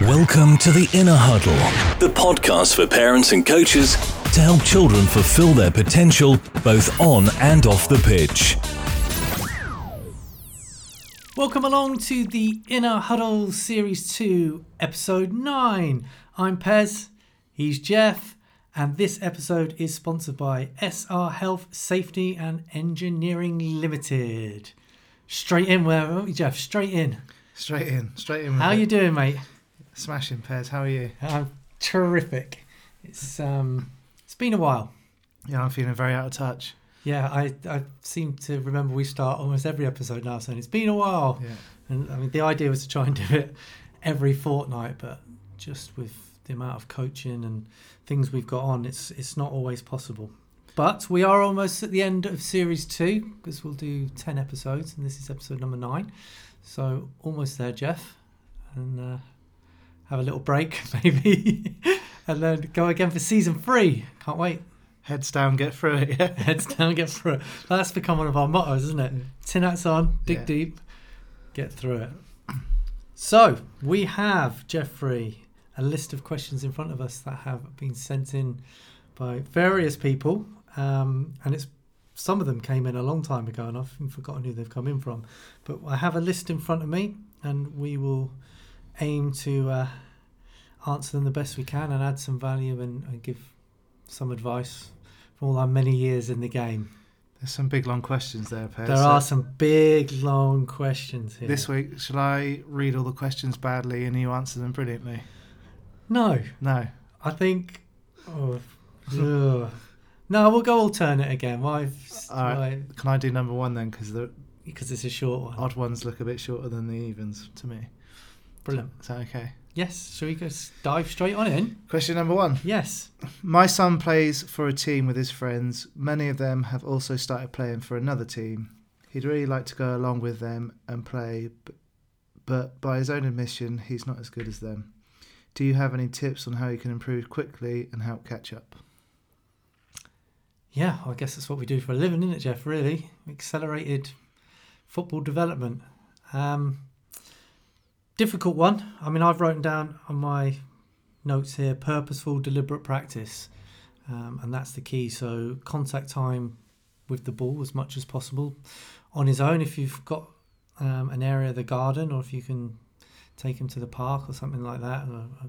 Welcome to the Inner Huddle, the podcast for parents and coaches to help children fulfill their potential both on and off the pitch. Welcome along to the Inner Huddle Series 2, Episode 9. I'm Pez, he's Geoff, and this episode is sponsored by SR Health, Safety and Engineering Limited. Straight in, where are we, Geoff? Straight in. Straight in, straight in. How it. you doing, mate? Smashing Pez. How are you? I'm terrific. It's um, it's been a while. Yeah, I'm feeling very out of touch. Yeah, I I seem to remember we start almost every episode now saying it's been a while. Yeah, And I mean, the idea was to try and do it every fortnight, but just with the amount of coaching and things we've got on, it's it's not always possible. But we are almost at the end of series two because we'll do ten episodes, and this is episode number nine. So almost there, Geoff, and uh, have a little break maybe, and then go again for season three. Can't wait. heads down, get through it. Yeah, Heads down, get through it. That's become one of our mottos, isn't it? Tin hats on, dig Yeah. deep, get through it. So we have Geoffrey a list of questions in front of us that have been sent in by various people, um, and it's some of them came in a long time ago, and I've forgotten who they've come in from. But I have a list in front of me, and we will aim to uh, answer them the best we can and add some value and, and give some advice from all our many years in the game. there's some big long questions there, Pez. There So are some big, long questions here. This week, shall I read all the questions badly and you answer them brilliantly? No, No. I think. Oh, no, we'll go alternate again. Why? Right. Can I do number one then? Because the Because it's a short one. odd ones look a bit shorter than the evens to me. Brilliant. Is that okay? Yes. Shall we s- dive straight on in? Question number one. Yes. My son plays for a team with his friends. Many of them have also started playing for another team. He'd really like to go along with them and play, but, but by his own admission, he's not as good as them. Do you have any tips on how he can improve quickly and help catch up? Yeah, I guess that's what we do for a living, isn't it, Geoff? Really, accelerated football development. Um, difficult one. I mean, I've written down on my notes here: purposeful, deliberate practice, um, and that's the key. So, contact time with the ball as much as possible on his own. If you've got um, an area of the garden, or if you can take him to the park or something like that, or, uh,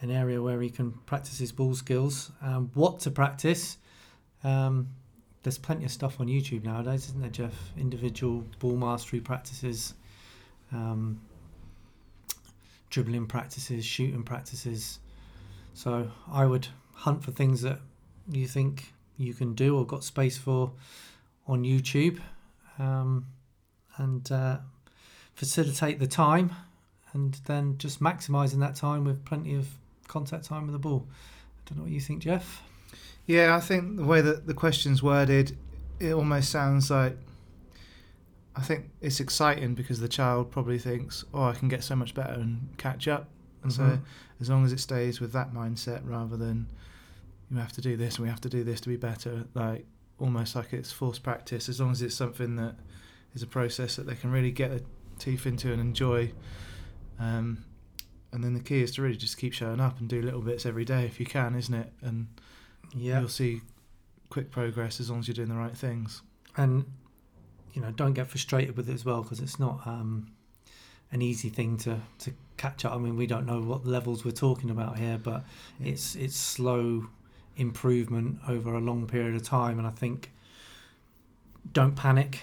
an area where he can practice his ball skills. Um, what to practice? Um, there's plenty of stuff on YouTube nowadays, isn't there, Geoff? Individual ball mastery practices, um, dribbling practices, shooting practices. So I would hunt for things that you think you can do or got space for on YouTube, um, and uh, facilitate the time, and then just maximising that time with plenty of contact time with the ball. I don't know what you think, Geoff. Yeah, I think the way that the question's worded, it almost sounds like. I think it's exciting because the child probably thinks, "Oh, I can get so much better and catch up." And so, Mhm. as long as it stays with that mindset, rather than you have to do this and we have to do this to be better, like almost like it's forced practice. As long as it's something that is a process that they can really get their teeth into and enjoy. Um, and then the key is to really just keep showing up and do little bits every day if you can, isn't it? And Yeah. you'll see quick progress as long as you're doing the right things. and you know don't get frustrated with it as well because it's not um, an easy thing to to catch up. I mean, we don't know what levels we're talking about here, but it's it's slow improvement over a long period of time, and I think don't panic.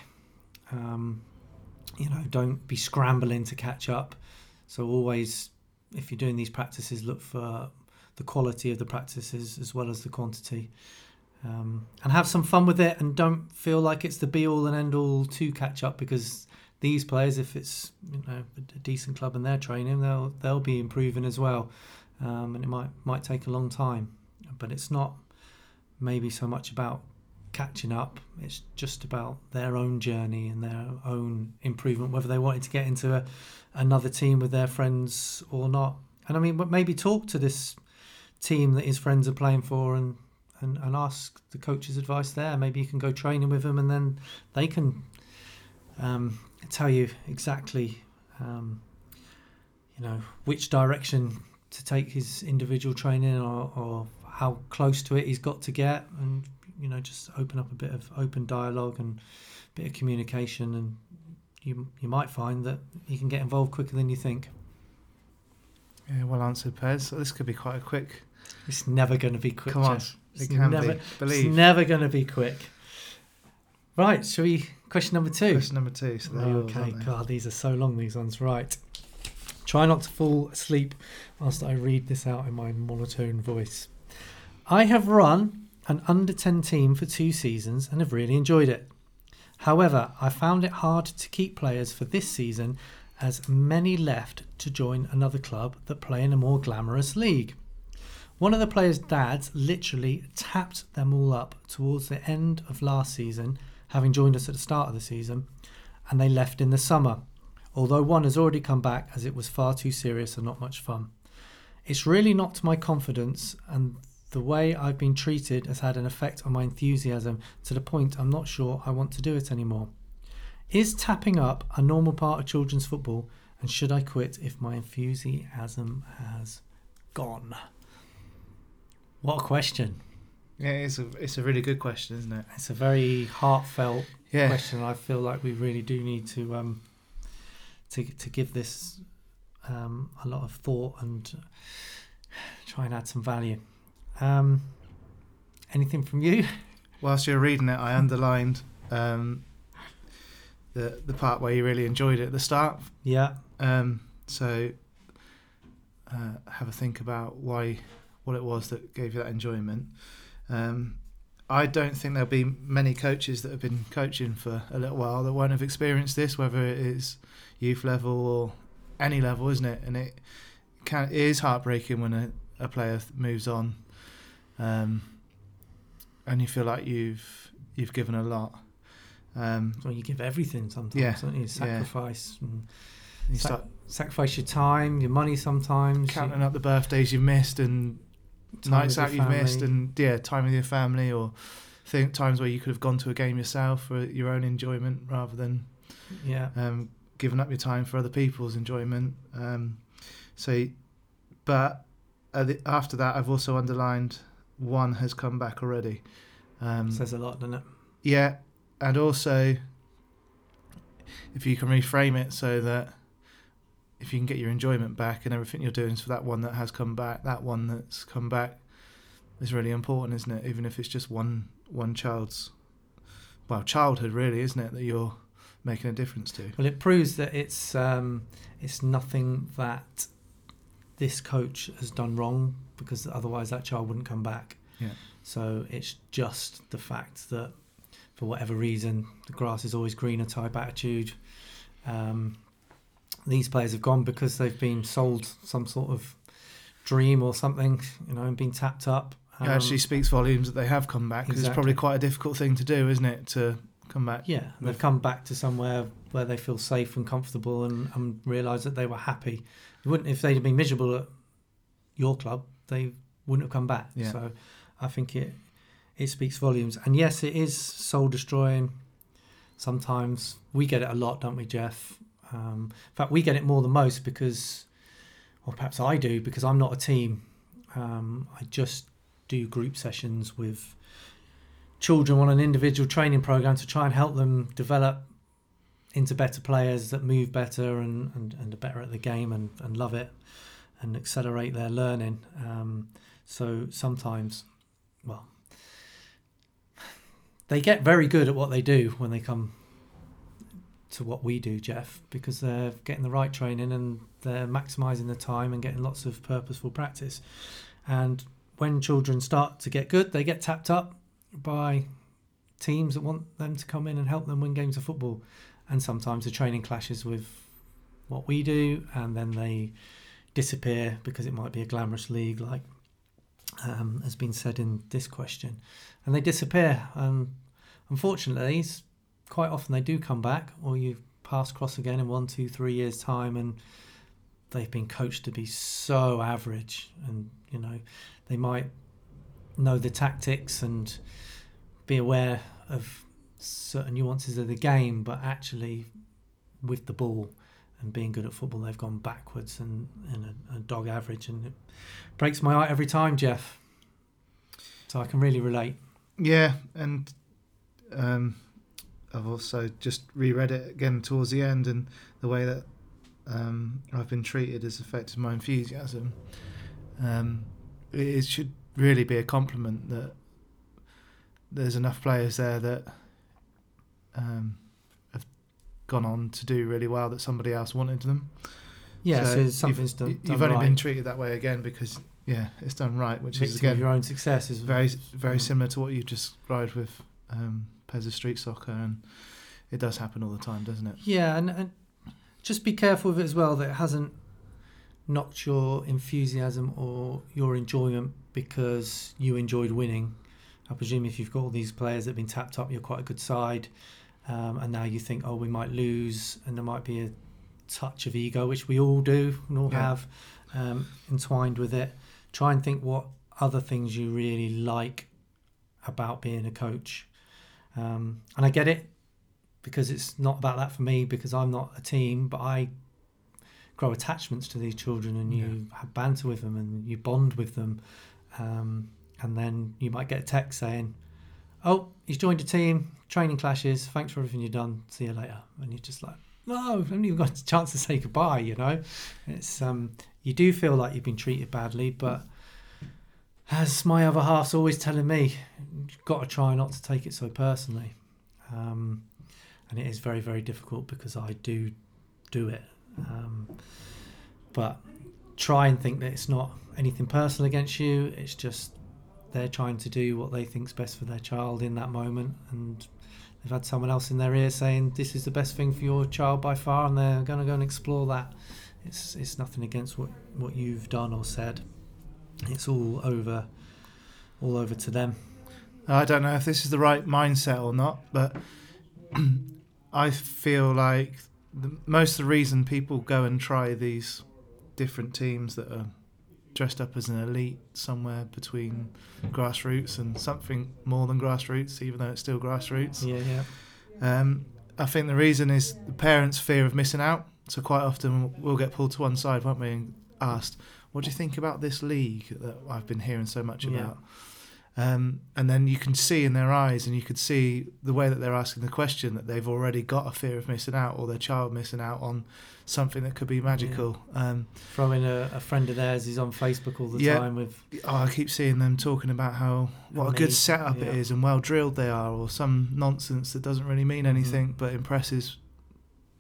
Um, you know, don't be scrambling to catch up. So always, if you're doing these practices, look for the quality of the practices as well as the quantity um, and have some fun with it and don't feel like it's the be all and end all to catch up because these players if it's you know a decent club and they're training they'll they'll be improving as well. Um, and it might might take a long time but it's not maybe so much about catching up. It's just about their own journey and their own improvement whether they wanted to get into a, another team with their friends or not. And I mean maybe talk to this team that his friends are playing for and and, and ask the coach's advice there. Maybe you can go training with them, and then they can um, tell you exactly, um, you know, which direction to take his individual training or, or how close to it he's got to get, and you know, just open up a bit of open dialogue and a bit of communication, and you you might find that you can get involved quicker than you think. Yeah, well answered, Pez. So this could be quite a quick. It's never going to be quick. Come on, Geoff. it It's can never, be. Believe. It's never going to be quick. Right, shall we? Question number two. Question number two. So yours, okay, aren't? God, these are so long. These ones, right? Try not to fall asleep whilst I read this out in my monotone voice. I have run an under 10 team for two seasons and have really enjoyed it. However, I found it hard to keep players for this season as many left to join another club that play in a more glamorous league. One of the players' dads literally tapped them all up towards the end of last season, having joined us at the start of the season, and they left in the summer. Although one has already come back as it was far too serious and not much fun. It's really knocked my confidence, and the way I've been treated has had an effect on my enthusiasm to the point I'm not sure I want to do it anymore. Is tapping up a normal part of children's football, and should I quit if my enthusiasm has gone? What a question. Yeah, it's a it's a really good question, isn't it? It's a very heartfelt Yeah. question. I feel like we really do need to um, to to give this um, a lot of thought and try and add some value. Um, anything from you? Whilst you're reading it, I underlined um, the the part where you really enjoyed it at the start. Yeah, Um, so uh, have a think about why what it was that gave you that enjoyment. Um, I don't think there'll be many coaches that have been coaching for a little while that won't have experienced this, whether it is youth level or any level, isn't it? And it can it is heartbreaking when a, a player moves on, um, and you feel like you've you've given a lot. Um, well, you give everything sometimes, Yeah, don't you? yeah. Sacrifice, and you Sac- start sacrifice your time, your money sometimes. counting you- up the birthdays you've missed and nights out you've missed and yeah time with your family or think times where you could have gone to a game yourself for your own enjoyment rather than yeah, um, giving up your time for other people's enjoyment um, so but the, after that I've also underlined one has come back already um, says a lot, doesn't it? yeah and also if you can reframe it so that if you can get your enjoyment back and everything you're doing is for that one that has come back that one that's come back is really important isn't it even if it's just one one child's well childhood really isn't it that you're making a difference to Well, it proves that it's um, it's nothing that this coach has done wrong because otherwise that child wouldn't come back. Yeah. So it's just the fact that for whatever reason the grass is always greener type attitude. Um, these players have gone because they've been sold some sort of dream or something, you know, and been tapped up. it actually um, speaks volumes that they have come back because it's probably quite a difficult thing to do isn't it to come back Yeah, and they've come back to somewhere where they feel safe and comfortable and, and realise that they were happy. They wouldn't if they'd have been miserable at your club, they wouldn't have come back. Yeah. So I think it it speaks volumes. And yes, it is soul destroying. Sometimes we get it a lot, don't we, Geoff? Um, in fact, we get it more than most because, or perhaps I do because I'm not a team. Um, I just do group sessions with children on an individual training program to try and help them develop into better players that move better and, and, and are better at the game and, and love it and accelerate their learning. Um, so sometimes, well, they get very good at what they do when they come to what we do, Geoff, because they're getting the right training and they're maximising the time and getting lots of purposeful practice. And when children start to get good, they get tapped up by teams that want them to come in and help them win games of football. And sometimes the training clashes with what we do, and then they disappear because it might be a glamorous league, like um, has been said in this question. And they disappear. Um, unfortunately, quite often they do come back, or you pass cross again in one, two, three years' time, and they've been coached to be so average. And, you know, they might know the tactics and be aware of certain nuances of the game, but actually with the ball and being good at football, they've gone backwards and, and a, a dog average, and it breaks my heart every time, Geoff. So I can really relate. Yeah, and um, I've also just reread it again towards the end, and the way that um, I've been treated has affected my enthusiasm. Um, it, it should really be a compliment that there's enough players there that um, have gone on to do really well that somebody else wanted them. Yeah, so, So something's you've, done. You've done only right. been treated that way again because yeah, it's done right, which is Victim of again your own success is very very Mm. similar to what you described with um, Pez of Street Soccer, and it does happen all the time, doesn't it? Yeah, and, and just be careful with it as well that it hasn't knocked your enthusiasm or your enjoyment because you enjoyed winning. I presume if you've got all these players that have been tapped up, you're quite a good side, um, and now you think, oh, we might lose, and there might be a touch of ego, which we all do and all Yeah. have um, entwined with it. Try and think what other things you really like about being a coach. Um, and I get it because it's not about that for me because I'm not a team, but I grow attachments to these children and you have banter with them and you bond with them. Um, and then you might get a text saying, Oh, he's joined a team, training clashes, thanks for everything you've done, see you later. And you're just like, No, I haven't even got a chance to say goodbye, you know? It's um you do feel like you've been treated badly, but as my other half's always telling me, got to try not to take it so personally. Um, and it is very, very difficult because I do do it. Um, but try and think that it's not anything personal against you. It's just they're trying to do what they think's best for their child in that moment, and they've had someone else in their ear saying this is the best thing for your child by far, and they're going to go and explore that. It's it's nothing against what what you've done or said. It's all over, all over to them. I don't know if this is the right mindset or not, but I feel like the, most of the reason people go and try these different teams that are dressed up as an elite somewhere between grassroots and something more than grassroots, even though it's still grassroots. Yeah, yeah. Um, I think the reason is the parents' fear of missing out. So quite often we'll get pulled to one side, won't we, and asked, "What do you think about this league that I've been hearing so much Yeah. about?" Um, and then you can see in their eyes, and you could see the way that they're asking the question that they've already got a fear of missing out, or their child missing out on something that could be magical. Um, Throw in a, a friend of theirs who's on Facebook all the Yeah. time with oh, I keep seeing them talking about how what a good setup it yeah. is and well drilled they are, or some nonsense that doesn't really mean anything but impresses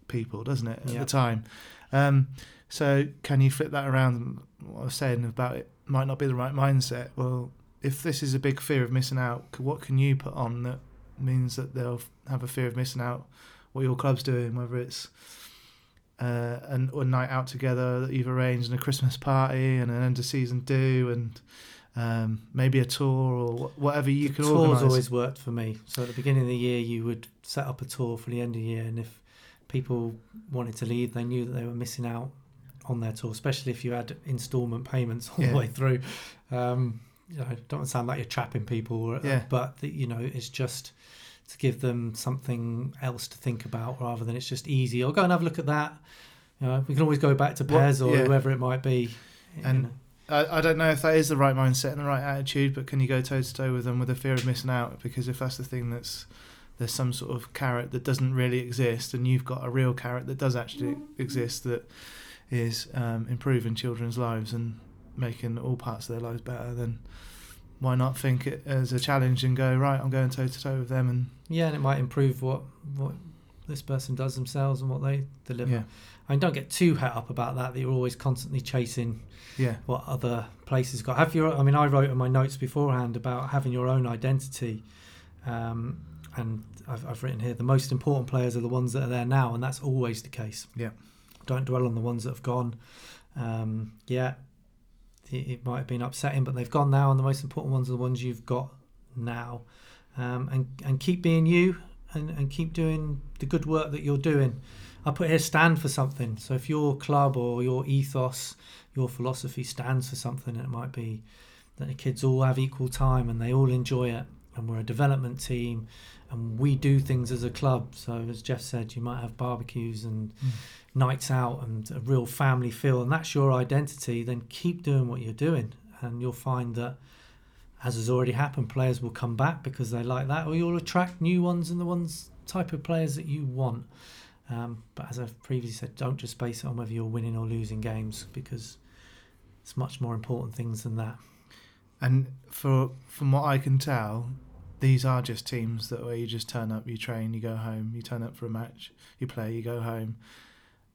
people, doesn't it? At Mm-hmm. Yeah. the time. Um, so can you flip that around? What I was saying about it might not be the right mindset. Well, if this is a big fear of missing out, what can you put on that means that they'll have a fear of missing out? What your club's doing, whether it's uh, an, a night out together that you've arranged, and a Christmas party, and an end of season do, and um, maybe a tour or whatever you the can tours organise. always worked for me. So at the beginning of the year, you would set up a tour for the end of the year, and if people wanted to leave, they knew that they were missing out on their tour, especially if you had instalment payments all Yeah. the way through. Um, you know, don't sound like you're trapping people, or, Yeah. but the, you know, it's just to give them something else to think about rather than it's just easy. Or go and have a look at that. You know, we can always go back to What- Pez or yeah. whoever it might be. And. I, I don't know if that is the right mindset and the right attitude, but can you go toe to toe with them with a fear of missing out? Because if that's the thing that's there's some sort of carrot that doesn't really exist, and you've got a real carrot that does actually exist that is um, improving children's lives and making all parts of their lives better, then why not think it as a challenge and go right? I'm going toe to toe with them, and Yeah, and it might improve what what this person does themselves and what they deliver. yeah, I mean, don't get too het up about that. That you're always constantly chasing yeah, what other places got. Have your? I mean, I wrote in my notes beforehand about having your own identity, um, and I've, I've written here the most important players are the ones that are there now, and that's always the case. Yeah. Don't dwell on the ones that have gone. Um, yeah, it, it might have been upsetting, but they've gone now, and the most important ones are the ones you've got now. Um, and and keep being you, and, and keep doing the good work that you're doing. I put here stand for something. So if your club or your ethos, your philosophy stands for something, it might be that the kids all have equal time and they all enjoy it. and we're a development team and we do things as a club. So as Geoff said, you might have barbecues and Mm. nights out and a real family feel, and that's your identity. Then keep doing what you're doing, and you'll find that. As has already happened, players will come back because they like that, or you'll attract new ones and the ones type of players that you want. Um, but as I've previously said, don't just base it on whether you're winning or losing games because it's much more important things than that. And for from what I can tell, these are just teams that where you just turn up, you train, you go home, you turn up for a match, you play, you go home,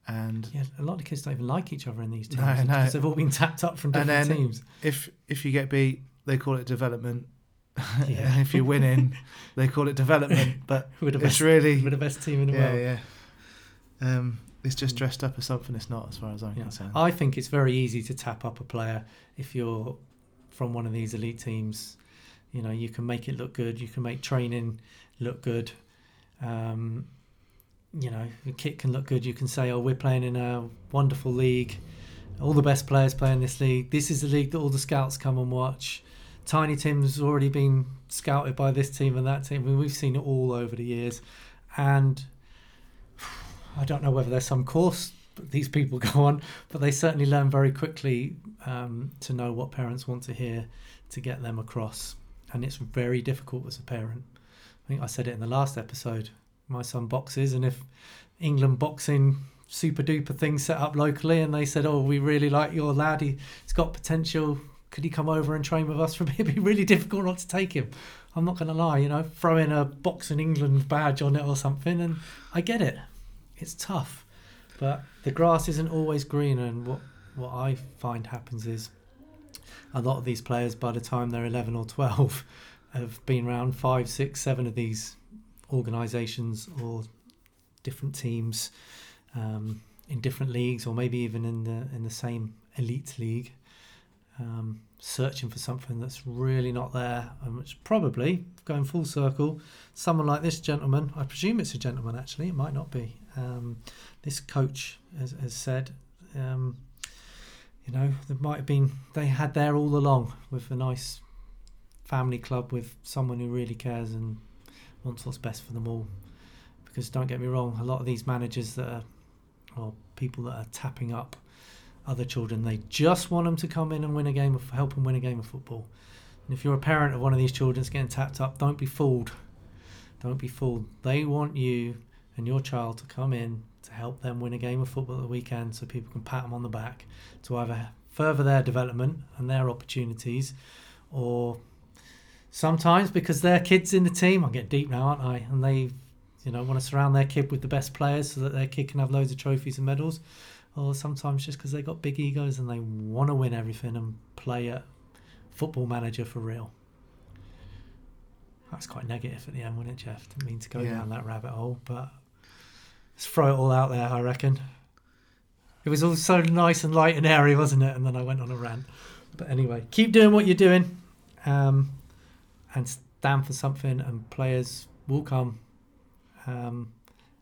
and Yeah, a lot of kids don't even like each other in these teams No, no. because they've all been tapped up from And different then- teams. if if you get beat, they call it development. Yeah. and if you're winning, they call it development. But We're the it's best, really we're the best team in the yeah, world. yeah. Um, it's just Mm. dressed up as something it's not, as far as I'm Yeah. concerned. I think it's very easy to tap up a player if you're from one of these elite teams. You know, you can make it look good. You can make training look good. Um, you know, the kit can look good. You can say, "Oh, we're playing in a wonderful league. All the best players play in this league. This is the league that all the scouts come and watch." Tiny Tim's already been scouted by this team and that team. I mean, we've seen it all over the years, and I don't know whether there's some course these people go on, but they certainly learn very quickly um, to know what parents want to hear to get them across. And it's very difficult as a parent. I think I said it in the last episode. My son boxes, and if England boxing super duper thing set up locally, and they said, "Oh, we really like your lad. He, he's got potential. Could he come over and train with us?" For me, it'd be really difficult not to take him. I'm not going to lie. You know, throw in a boxing England badge on it or something, and I get it. It's tough, but the grass isn't always green, And what what I find happens is a lot of these players, by the time they're 11 or 12, have been around five, six, seven of these organisations or different teams um, in different leagues, or maybe even in the in the same elite league, um, searching for something that's really not there, and which probably going full circle, someone like this gentleman, I presume it's a gentleman actually, it might not be. Um, this coach has, has said. You know, there might have been they had there all along with a nice family club with someone who really cares and wants what's best for them all. Because don't get me wrong, a lot of these managers that are or people that are tapping up other children, they just want them to come in and win a game of help them win a game of football. And if you're a parent of one of these children that's getting tapped up, don't be fooled. Don't be fooled. They want you and your child to come in help them win a game of football at the weekend so people can pat them on the back to either further their development and their opportunities or sometimes because their kids in the team i'm getting deep now aren't i? And they you know want to surround their kid with the best players so that their kid can have loads of trophies and medals or sometimes just because they got big egos and they want to win everything and play at football manager for real. That's quite negative at the end wasn't it Geoff? Didn't mean to go Yeah. down that rabbit hole but let's throw it all out there i reckon it was all so nice and light and airy, wasn't it? And then I went on a rant. But anyway, keep doing what you're doing, um, and stand for something. And players will come, um,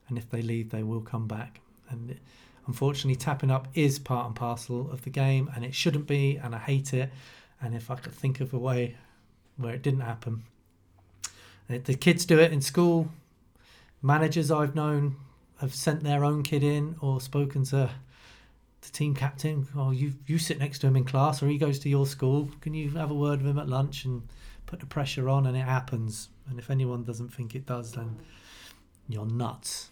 and if they leave, they will come back. And unfortunately, tapping up is part and parcel of the game, and it shouldn't be. And I hate it. And if I could think of a way where it didn't happen, the kids do it in school. Managers I've known have sent their own kid in or spoken to the team captain, or you you sit next to him in class, or he goes to your school. Can you have a word with him at lunch and put the pressure on? And it happens. And if anyone doesn't think it does, then you're nuts.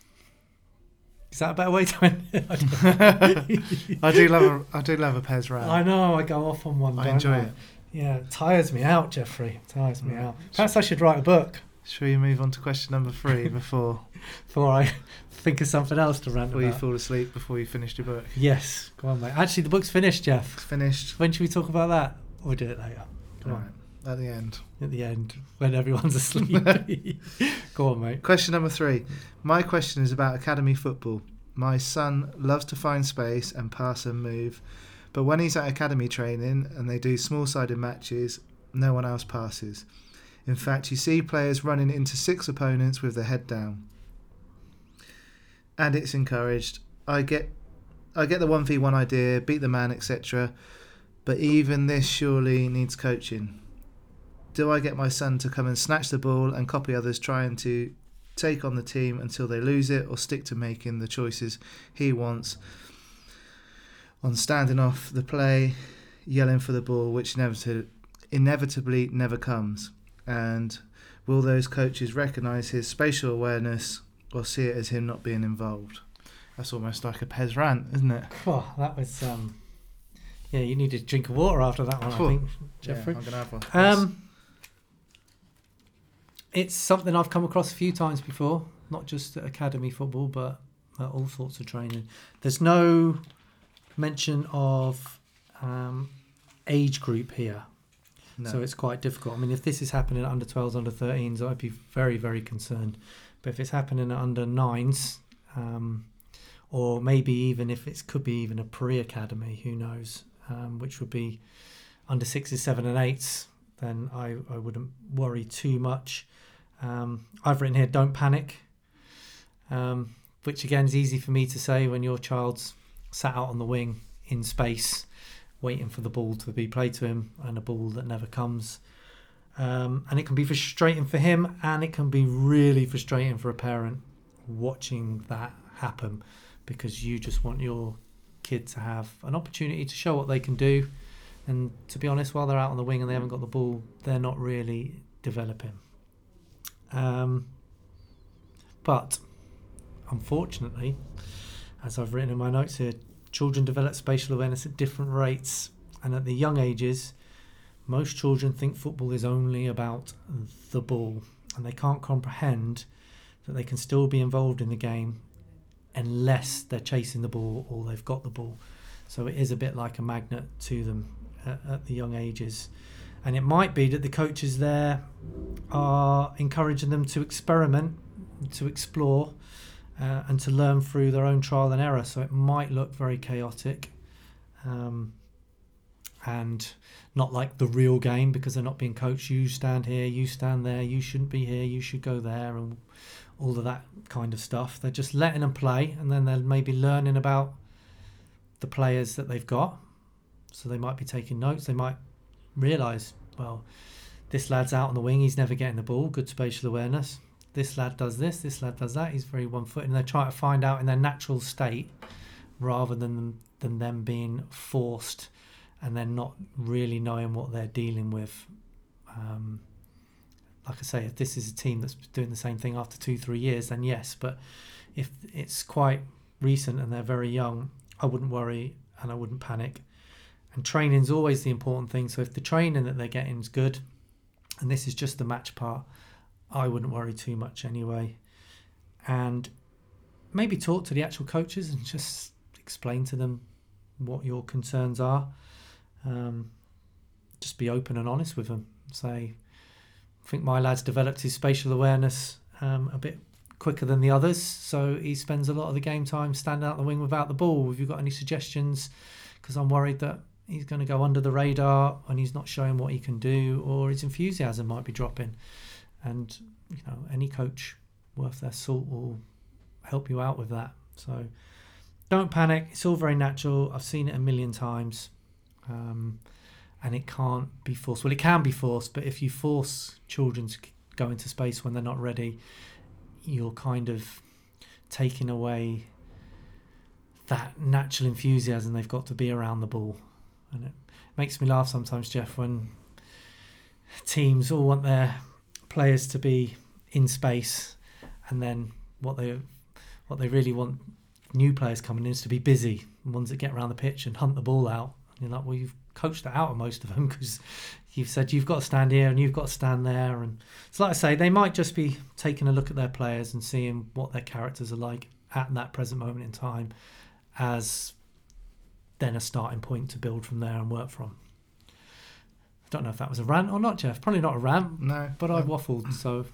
Is that a better way to end it? I do love a I do love a Pez rant. I know I go off on one. I enjoy I? it. Yeah, it tires me out, Geoffrey. It tires me Right. out. Perhaps I should write a book Shall we move on to question number three before before I think of something else to rant before you fall asleep before you finished your book? Yes, go on, mate. Actually, the book's finished, Geoff. It's finished. When should we talk about that? Or do it later? Come on. Right, at the end. at the end when everyone's asleep. Go on, mate. Question number three. My question is about academy football. My son loves to find space and pass and move, but when he's at academy training and they do small sided matches, no one else passes. In fact, you see players running into six opponents with their head down. And it's encouraged. I get I get the 1v1 idea, beat the man, etc. But even this surely needs coaching. do I get my son to come and snatch the ball and copy others trying to take on the team until they lose it, or stick to making the choices he wants on standing off the play, yelling for the ball, which inevitably, inevitably never comes? And will those coaches recognise his spatial awareness or see it as him not being involved? That's almost like a Pez rant, isn't it? Oh, that was. Um, yeah, you need a drink of water after that one, I think, Geoffrey. Yeah, I'm gonna have one. Um, it's something I've come across a few times before, not just at academy football, but at all sorts of training. There's no mention of um, age group here, no. so it's quite difficult. I mean, if this is happening at under 12s, under 13s, I'd be very, very concerned. But if it's happening at under 9s, um, or maybe even if it could be even a pre academy, who knows, um, which would be under 6s, 7 and 8s, then I, I wouldn't worry too much. Um, I've written here, don't panic, um, which again is easy for me to say when your child's sat out on the wing in space, waiting for the ball to be played to him and a ball that never comes. Um, and it can be frustrating for him, and it can be really frustrating for a parent watching that happen because you just want your kid to have an opportunity to show what they can do. And to be honest, while they're out on the wing and they haven't got the ball, they're not really developing. Um, but unfortunately, as I've written in my notes here, children develop spatial awareness at different rates, and at the young ages, most children think football is only about the ball, and they can't comprehend that they can still be involved in the game unless they're chasing the ball or they've got the ball. So it is a bit like a magnet to them at, at the young ages. And it might be that the coaches there are encouraging them to experiment, to explore, uh, and to learn through their own trial and error. So it might look very chaotic um, and not like the real game because they're not being coached. You stand here, you stand there, you shouldn't be here, you should go there, and all of that kind of stuff. They're just letting them play, and then they're maybe learning about the players that they've got. So they might be taking notes. They might realise, well, this lad's out on the wing. He's never getting the ball. Good spatial awareness. This lad does this. This lad does that. He's very one foot, and they're trying to find out in their natural state, rather than than them being forced, and then not really knowing what they're dealing with. Um, like I say, if this is a team that's doing the same thing after two, three years, then yes. But if it's quite recent and they're very young, I wouldn't worry and I wouldn't panic. And training's always the important thing. So if the training that they're getting is good, and this is just the match part, I wouldn't worry too much anyway. And maybe talk to the actual coaches and just explain to them what your concerns are. Um, just be open and honest with them. Say, I think my lad's developed his spatial awareness um, a bit quicker than the others, so he spends a lot of the game time standing out the wing without the ball. Have you got any suggestions? Because I'm worried that he's going to go under the radar and he's not showing what he can do, or his enthusiasm might be dropping. And you know, any coach worth their salt will help you out with that. So don't panic. It's all very natural. I've seen it a million times. Um, and it can't be forced. Well, it can be forced, but if you force children to go into space when they're not ready, you're kind of taking away that natural enthusiasm they've got to be around the ball. And it makes me laugh sometimes, Geoff, when teams all want their players to be in space, and then what they what they really want new players coming in is to be busy, ones that get around the pitch and hunt the ball out. And you're like, well, you've coached that out of most of them because you've said you've got to stand here and you've got to stand there. And so, like I say, they might just be taking a look at their players and seeing what their characters are like at that present moment in time, as then a starting point to build from there and work from. I don't know if that was a rant or not, Geoff. Probably not a rant, No, but I waffled. So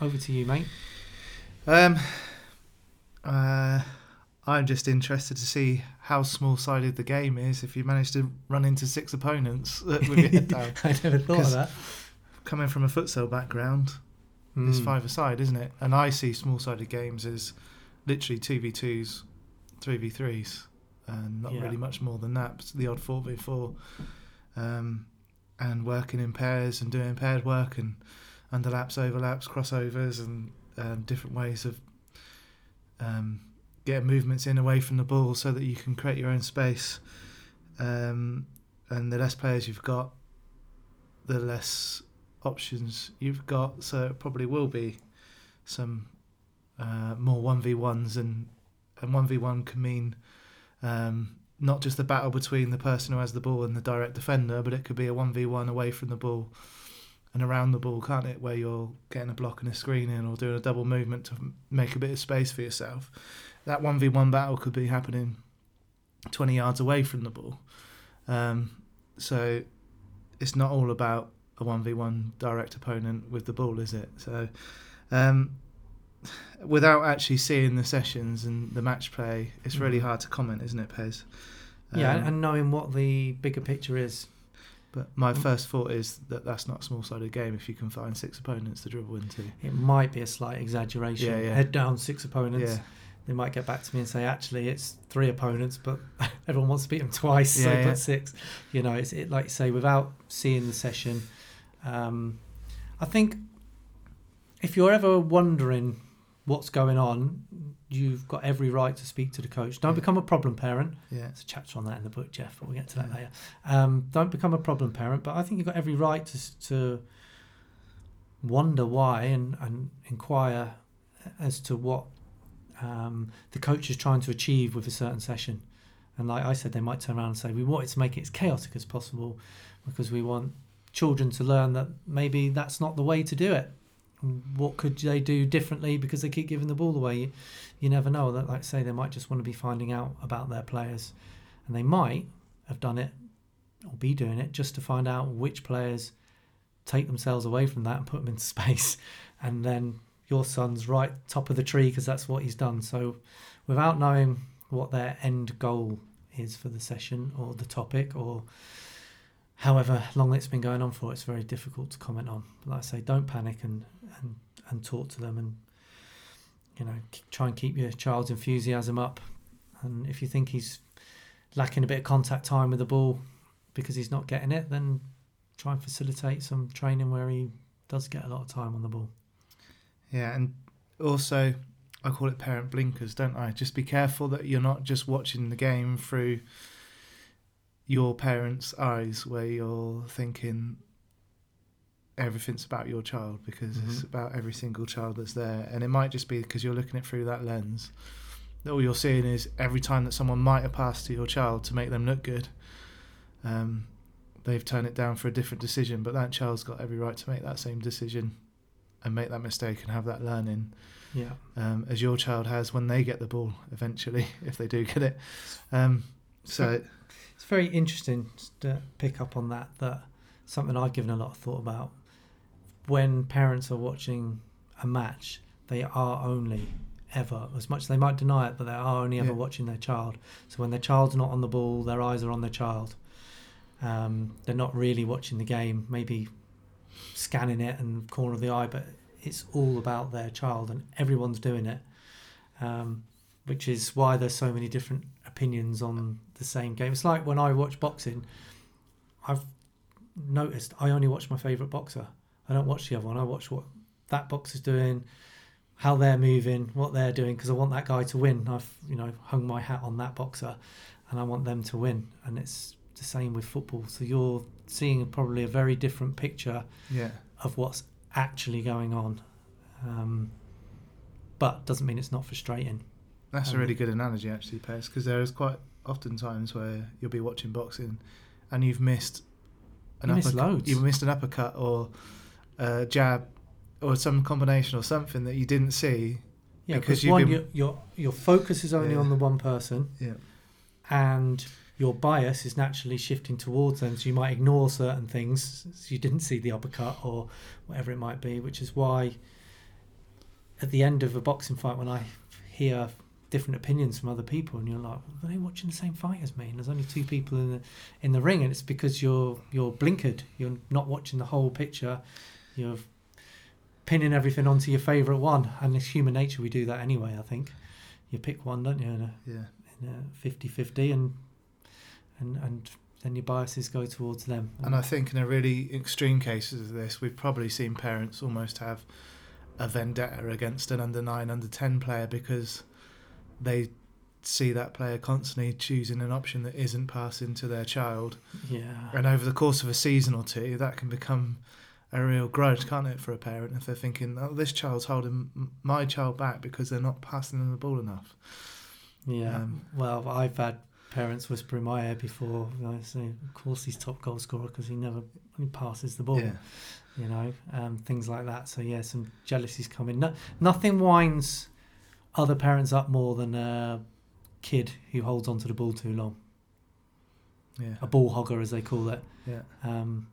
over to you, mate. Um, uh, I'm just interested to see how small-sided the game is if you manage to run into six opponents with your head down. I never thought of that. Coming from a futsal background, it's Mm. five-a-side, isn't it? And I see small-sided games as literally two v twos, three v threes, and not Yeah. really much more than that. The odd four v four. Um, and working in pairs and doing paired work and underlaps, overlaps, crossovers, and um, different ways of um, getting movements in away from the ball so that you can create your own space. Um, and the less players you've got, the less options you've got. So it probably will be some uh, more one v ones, and and one v one can mean um, not just the battle between the person who has the ball and the direct defender, but it could be a one v one away from the ball and around the ball, can't it? Where you're getting a block and a screen in, or doing a double movement to make a bit of space for yourself. That one v one battle could be happening twenty yards away from the ball. Um, so it's not all about a one v one direct opponent with the ball, is it? So um, without actually seeing the sessions and the match play, it's really Mhm. hard to comment, isn't it, Pez? Yeah, Um, and knowing what the bigger picture is. but my Mm. first thought is that that's not a small-sided game if you can find six opponents to dribble into. It might be a slight exaggeration. Yeah, yeah. Head down six opponents. Yeah, They might get back to me and say, actually, it's three opponents, but everyone wants to beat them twice, so Yeah, yeah. put six. You know, it's it like you say without seeing the session. Um, I think if you're ever wondering what's going on, you've got every right to speak to the coach. Don't Yeah. become a problem parent. yeah, There's a chapter on that in the book, Geoff, but we'll get to that Yeah. later. Um, don't become a problem parent, but I think you've got every right to, to wonder why and, and inquire as to what um, the coach is trying to achieve with a certain session. And like I said, they might turn around and say, we want it to make it as chaotic as possible because we want children to learn that maybe that's not the way to do it. What could they do differently because they keep giving the ball away? You, never know. That, like say, they might just want to be finding out about their players, and they might have done it or be doing it just to find out which players take themselves away from that and put them into space, and then your son's right top of the tree because that's what he's done. So, without knowing what their end goal is for the session or the topic or however long it's been going on for, it's very difficult to comment on. But like I say, don't panic and and and talk to them and you know try and keep your child's enthusiasm up. And if you think he's lacking a bit of contact time with the ball because he's not getting it, then try and facilitate some training where he does get a lot of time on the ball. yeah, and also I call it parent blinkers, don't I? Just be careful that you're not just watching the game through your parents' eyes, where you're thinking everything's about your child because it's Mhm. about every single child that's there, and it might just be because you're looking at it through that lens. that All you're seeing is every time that someone might have passed to your child to make them look good, um, they've turned it down for a different decision. But that child's got every right to make that same decision and make that mistake and have that learning Yeah. um, as your child has when they get the ball eventually, if they do get it. Um, so It's very interesting to pick up on that. That something I've given a lot of thought about. When parents are watching a match, they are only ever, as much as they might deny it, but they are only ever Yeah. watching their child. So when their child's not on the ball, their eyes are on their child. Um, they're not really watching the game, maybe scanning it and corner of the eye, but it's all about their child, and everyone's doing it. Um, which is why there's so many different opinions on the same game. It's like when I watch boxing, I've noticed I only watch my favourite boxer. I don't watch the other one. I watch what that boxer's doing, how they're moving, what they're doing, because I want that guy to win. I've you know hung my hat on that boxer, and I want them to win. And it's the same with football. So you're seeing probably a very different picture yeah, of what's actually going on. Um, but doesn't mean it's not frustrating. that's a Um, really good analogy actually, Pez, because there is quite often times where you'll be watching boxing and you've missed an You uppercut, loads. you've missed an uppercut or a jab or some combination or something that you didn't see. Yeah, Because one, been- your, your your focus is only Yeah. on the one person, Yeah, and your bias is naturally shifting towards them. So you might ignore certain things, so you didn't see the uppercut or whatever it might be. Which is why, at the end of a boxing fight, when I hear different opinions from other people, and you're like, "Are they watching the same fight as me?" And there's only two people in the in the ring, and it's because you're you're blinkered. You're not watching the whole picture. You're pinning everything onto your favourite one, and it's human nature. We do that anyway. I think you pick one, don't you? In a, yeah, in a 50-50 and and and then your biases go towards them. And I think in a really extreme cases of this, we've probably seen parents almost have a vendetta against an under nine, under ten player because they see that player constantly choosing an option that isn't passing to their child. yeah, And over the course of a season or two, that can become a real grudge, can't it, for a parent if they're thinking, "Oh, this child's holding my child back because they're not passing them the ball enough." yeah. Um, well, I've had parents whisper in my ear before. I say, of course, he's top goal scorer because he never he passes the ball. Yeah, you know, um, things like that. So yeah, some jealousies coming. No, nothing winds other parents up more than a kid who holds onto the ball too long, yeah, a ball hogger as they call it. yeah, Um,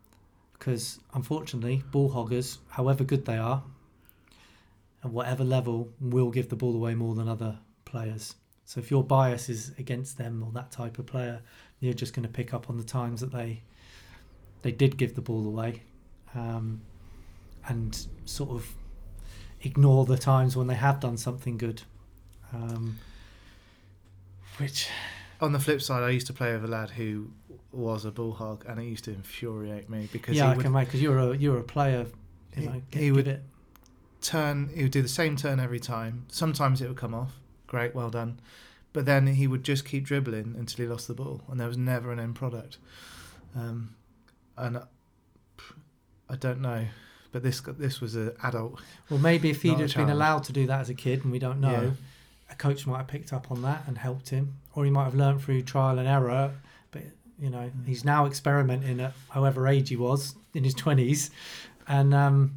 because unfortunately, ball hoggers, however good they are, at whatever level, will give the ball away more than other players. So if your bias is against them or that type of player, you're just going to pick up on the times that they they did give the ball away, um, and sort of ignore the times when they have done something good. Um, which On the flip side, I used to play with a lad who was a bull hog, and it used to infuriate me because yeah, he I would can make because you're a you're a player. You He- know, he would- it. turn. He would do the same turn every time. Sometimes it would come off. Great, well done. But then he would just keep dribbling until he lost the ball, and there was never an end product. Um, and I, I don't know, but this this was an adult. Well, maybe if he'd have been allowed to do that as a kid, and we don't know, Yeah. a coach might have picked up on that and helped him, or he might have learned through trial and error. You know, Mm. he's now experimenting at however age he was in his twenties, and um,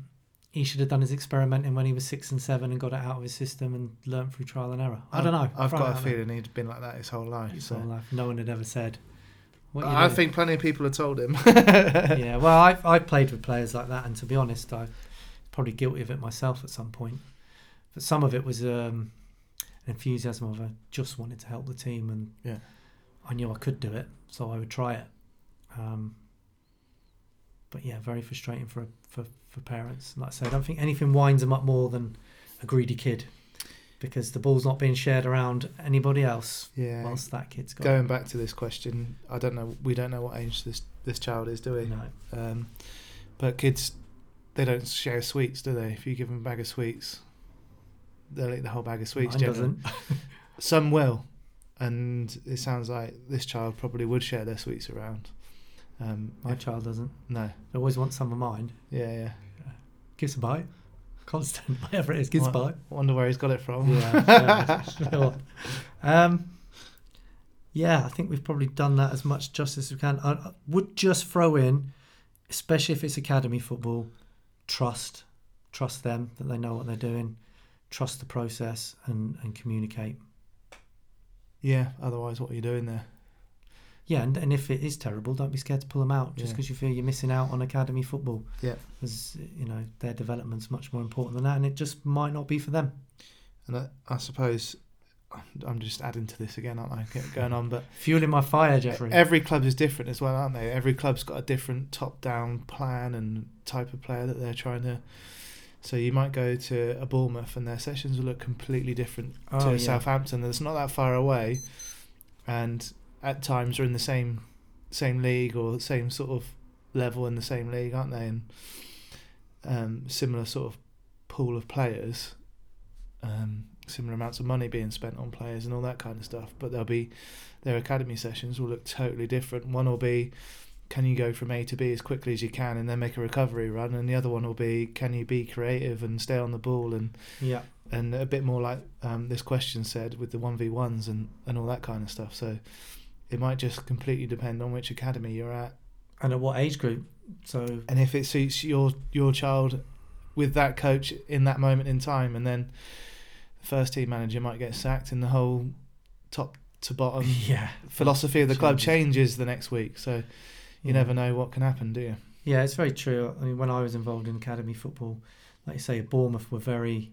he should have done his experimenting when he was six and seven and got it out of his system and learned through trial and error. I don't know. I've got a feeling he'd been like that his whole life. His So. whole life, no one had ever said. I doing? think plenty of people have told him. yeah, well, I've, I've played with players like that, and to be honest, I'm probably guilty of it myself at some point. But some of it was um, an enthusiasm of I just wanted to help the team, and Yeah. I knew I could do it, so I would try it. Um, but yeah, very frustrating for for for parents. Like I say, I don't think anything winds them up more than a greedy kid, because the ball's not being shared around anybody else Yeah. whilst that kid's got. Going back to this question, I don't know. We don't know what age this this child is, do we? No. Um, but kids, they don't share sweets, do they? If you give them a bag of sweets, they'll eat the whole bag of sweets. Mine generally. doesn't. Some will, and it sounds like this child probably would share their sweets around. Um, My child doesn't. no, They always want some of mine. yeah, yeah. Gives a bite. Constant, whatever it is, gives a bite. Wonder where he's got it from. Yeah, sure. Um, yeah, I think we've probably done that as much justice as we can. I, I would just throw in, especially if it's academy football, trust, trust them that they know what they're doing, trust the process, and and communicate. Yeah. Otherwise, what are you doing there? Yeah, and, and if it is terrible, don't be scared to pull them out just Yeah. because you feel you're missing out on academy football. Yeah. because you know their development's much more important than that, and it just might not be for them. And I, I suppose I'm just adding to this again, aren't I? Get going on, but Fueling my fire, Geoffrey. Every club is different as well, aren't they? Every club's got a different top-down plan and type of player that they're trying to. So you might go to a Bournemouth and their sessions will look completely different Oh, to yeah. a Southampton. That's not that far away, and at times are in the same same league or same sort of level in the same league, aren't they? And um, similar sort of pool of players, um, similar amounts of money being spent on players and all that kind of stuff. But there'll be their academy sessions will look totally different. One will be can you go from A to B as quickly as you can and then make a recovery run, and the other one will be can you be creative and stay on the ball and Yeah, and a bit more like um, this question said with the one v ones and and all that kind of stuff. So it might just completely depend on which academy you're at, and at what age group? So and if it suits your your child with that coach in that moment in time, and then the first team manager might get sacked, and the whole top to bottom yeah, philosophy of the club Changes. changes the next week. So you yeah. never know what can happen, do you? Yeah, it's very true. I mean, when I was involved in academy football, like you say, Bournemouth were very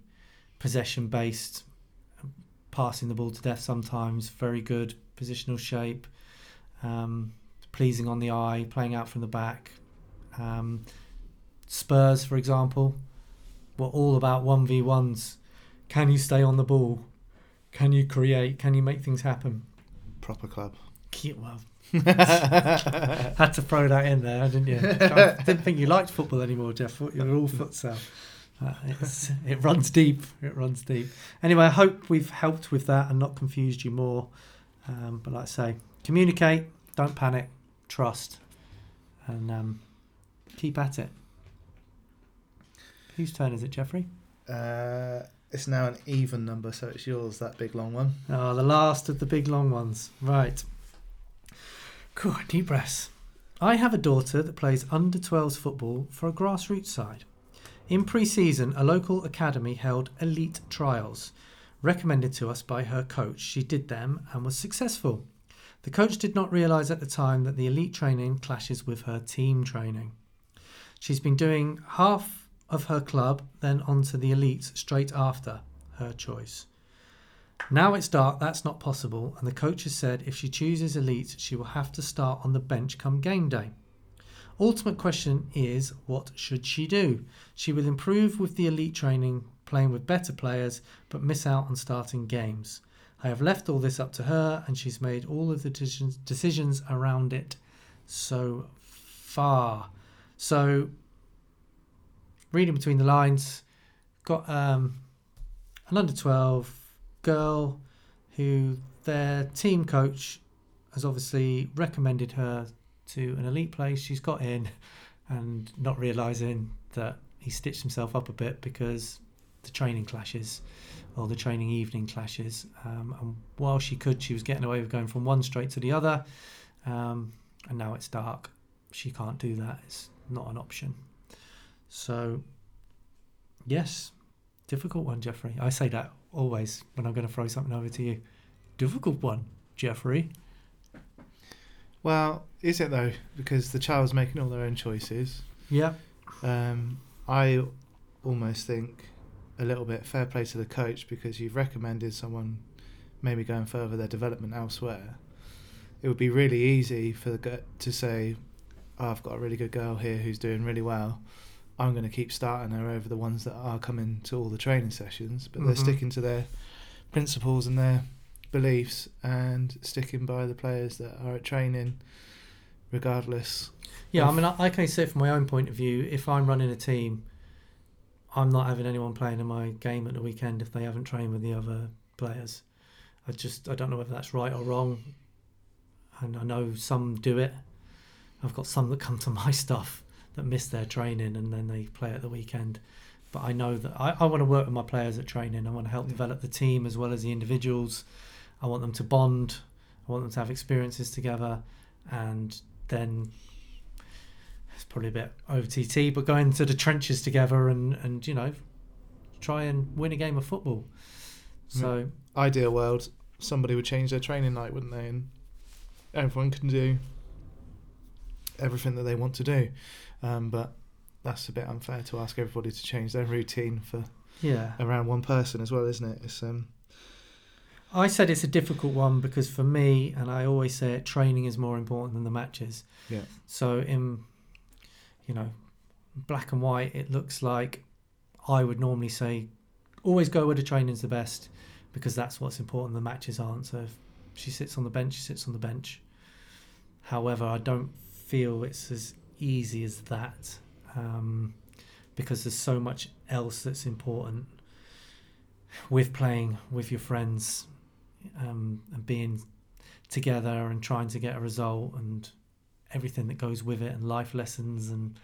possession based, passing the ball to death sometimes, very good positional shape, um, pleasing on the eye, playing out from the back. Um, Spurs, for example, were all about 1v1s. Can you stay on the ball? Can you create? Can you make things happen? Proper club. Ke- Well, Had to throw that in there, didn't you? I didn't think you liked football anymore, Geoff. You were all futsal. Uh, it's, it runs deep. It runs deep. Anyway, I hope we've helped with that and not confused you more. Um, but like I say, communicate, don't panic, trust, and um, keep at it. Whose turn is it, Geoffrey? Uh, it's now an even number, so it's yours, that big long one. Oh, the last of the big long ones. Right. Cool, deep breaths. I have a daughter that plays under 12s football for a grassroots side. In pre season, a local academy held elite trials. Recommended to us by her coach, she did them and was successful. The coach did not realise at the time that the elite training clashes with her team training. She's been doing half of her club, then on to the elite straight after, her choice. Now it's dark, that's not possible, and the coach has said if she chooses elite, she will have to start on the bench come game day. Ultimate question is what should she do? She will improve with the elite training, playing with better players, but miss out on starting games. I have left all this up to her, and she's made all of the decisions, around it so far. So, reading between the lines, got um, an under 12 girl who their team coach has obviously recommended her to an elite place. She's got in and not realizing that he stitched himself up a bit because the training clashes or the training evening clashes. Um, and while she could, she was getting away with going from one straight to the other. Um, and now it's dark. She can't do that. It's not an option. So, yes, difficult one, Geoffrey. I say that always when I'm going to throw something over to you. Difficult one, Geoffrey. Well, is it though? Because the child's making all their own choices. Yeah. Um, I almost think a little bit fair play to the coach because you've recommended someone maybe going further their development elsewhere. It would be really easy for the to say, oh, "I've got a really good girl here who's doing really well. I'm going to keep starting her over the ones that are coming to all the training sessions." But they're Mhm. sticking to their principles and their beliefs and sticking by the players that are at training, regardless. Yeah, I mean, I, I can say from my own point of view, if I'm running a team, I'm not having anyone playing in my game at the weekend if they haven't trained with the other players. I just, I don't know whether that's right or wrong. And I know some do it. I've got some that come to my stuff that miss their training and then they play at the weekend. But I know that I, I want to work with my players at training. I want to help Yeah. develop the team as well as the individuals. I want them to bond. I want them to have experiences together. And then it's probably a bit over TT, but go into the trenches together and, and you know, try and win a game of football. Mm. So, Ideal world, somebody would change their training night, wouldn't they? And everyone can do everything that they want to do. Um, but that's a bit unfair to ask everybody to change their routine for yeah. around one person as well, isn't it? It's um, I said it's a difficult one because for me, and I always say it, training is more important than the matches. Yeah. So in, you know, black and white, it looks like I would normally say, always go where the training's the best, because that's what's important. The matches aren't. So if she sits on the bench, she sits on the bench. However, I don't feel it's as easy as that, um, because there's so much else that's important with playing with your friends um, and being together and trying to get a result and everything that goes with it and life lessons. And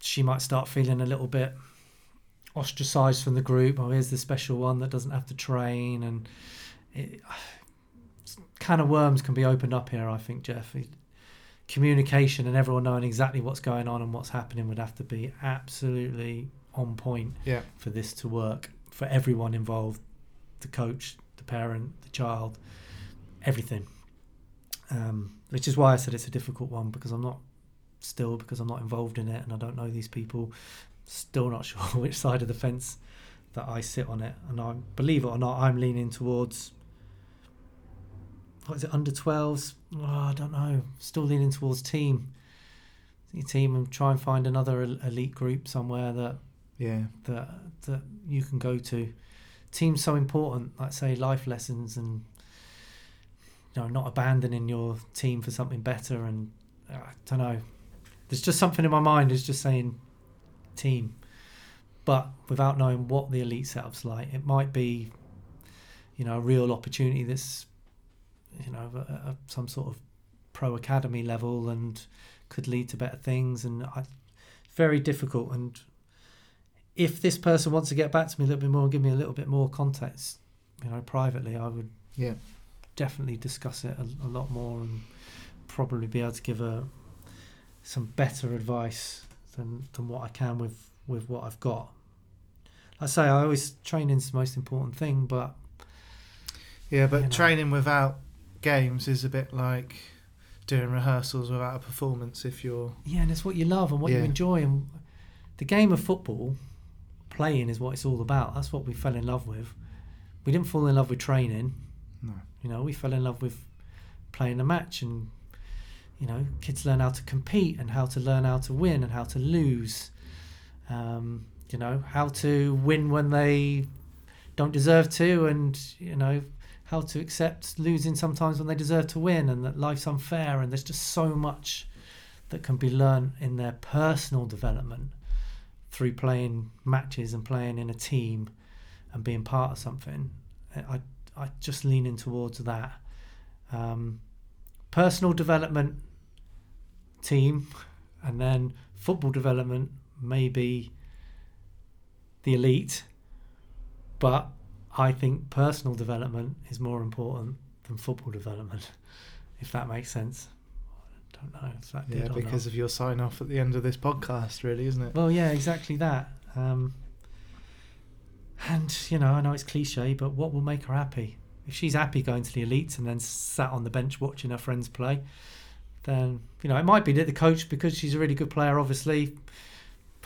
she might start feeling a little bit ostracized from the group. Oh here's the special one that doesn't have to train. And it, can of worms can be opened up here i think Geoff communication and everyone knowing exactly what's going on and what's happening would have to be absolutely on point yeah, for this to work for everyone involved the coach the parent the child everything. Um, which is why i said it's a difficult one because i'm not still because i'm not involved in it and i don't know these people. Still not sure which side of the fence that i sit on it. And i believe it or not i'm leaning towards what is it under 12s oh, i don't know still leaning towards team team and try and find another elite group somewhere that yeah, that that you can go to. Teams so important, like say life lessons and you know not abandoning your team for something better and uh, I don't know. There's just something in my mind is just saying team, but without knowing what the elite setup's like, it might be, you know, a real opportunity that's, you know, a, a, some sort of pro academy level and could lead to better things. And I, very difficult. And if this person wants to get back to me a little bit more and give me a little bit more context, you know, privately, I would Yeah. definitely discuss it a, a lot more and probably be able to give a some better advice than than what I can with with what I've got. I say I always training's the most important thing, but Yeah, but You know. training without games is a bit like doing rehearsals without a performance. If you're yeah, and it's what you love and what you enjoy. And the game of football, playing is what it's all about. That's what we fell in love with. We didn't fall in love with training. no, You know, we fell in love with playing a match and you know, kids learn how to compete and how to learn how to win and how to lose. Um, you know, how to win when they don't deserve to and, you know, how to accept losing sometimes when they deserve to win and that life's unfair and there's just so much that can be learned in their personal development through playing matches and playing in a team and being part of something. I I just leaning towards that. Um, personal development team, and then football development maybe the elite, but I think personal development is more important than football development, if that makes sense. I don't know if that did yeah, because of your sign off at the end of this podcast, really, isn't it? Well, yeah, exactly that. Um, and you know, I know it's cliche, but what will make her happy? If she's happy going to the elites and then sat on the bench watching her friends play, then you know it might be that the coach, because she's a really good player, obviously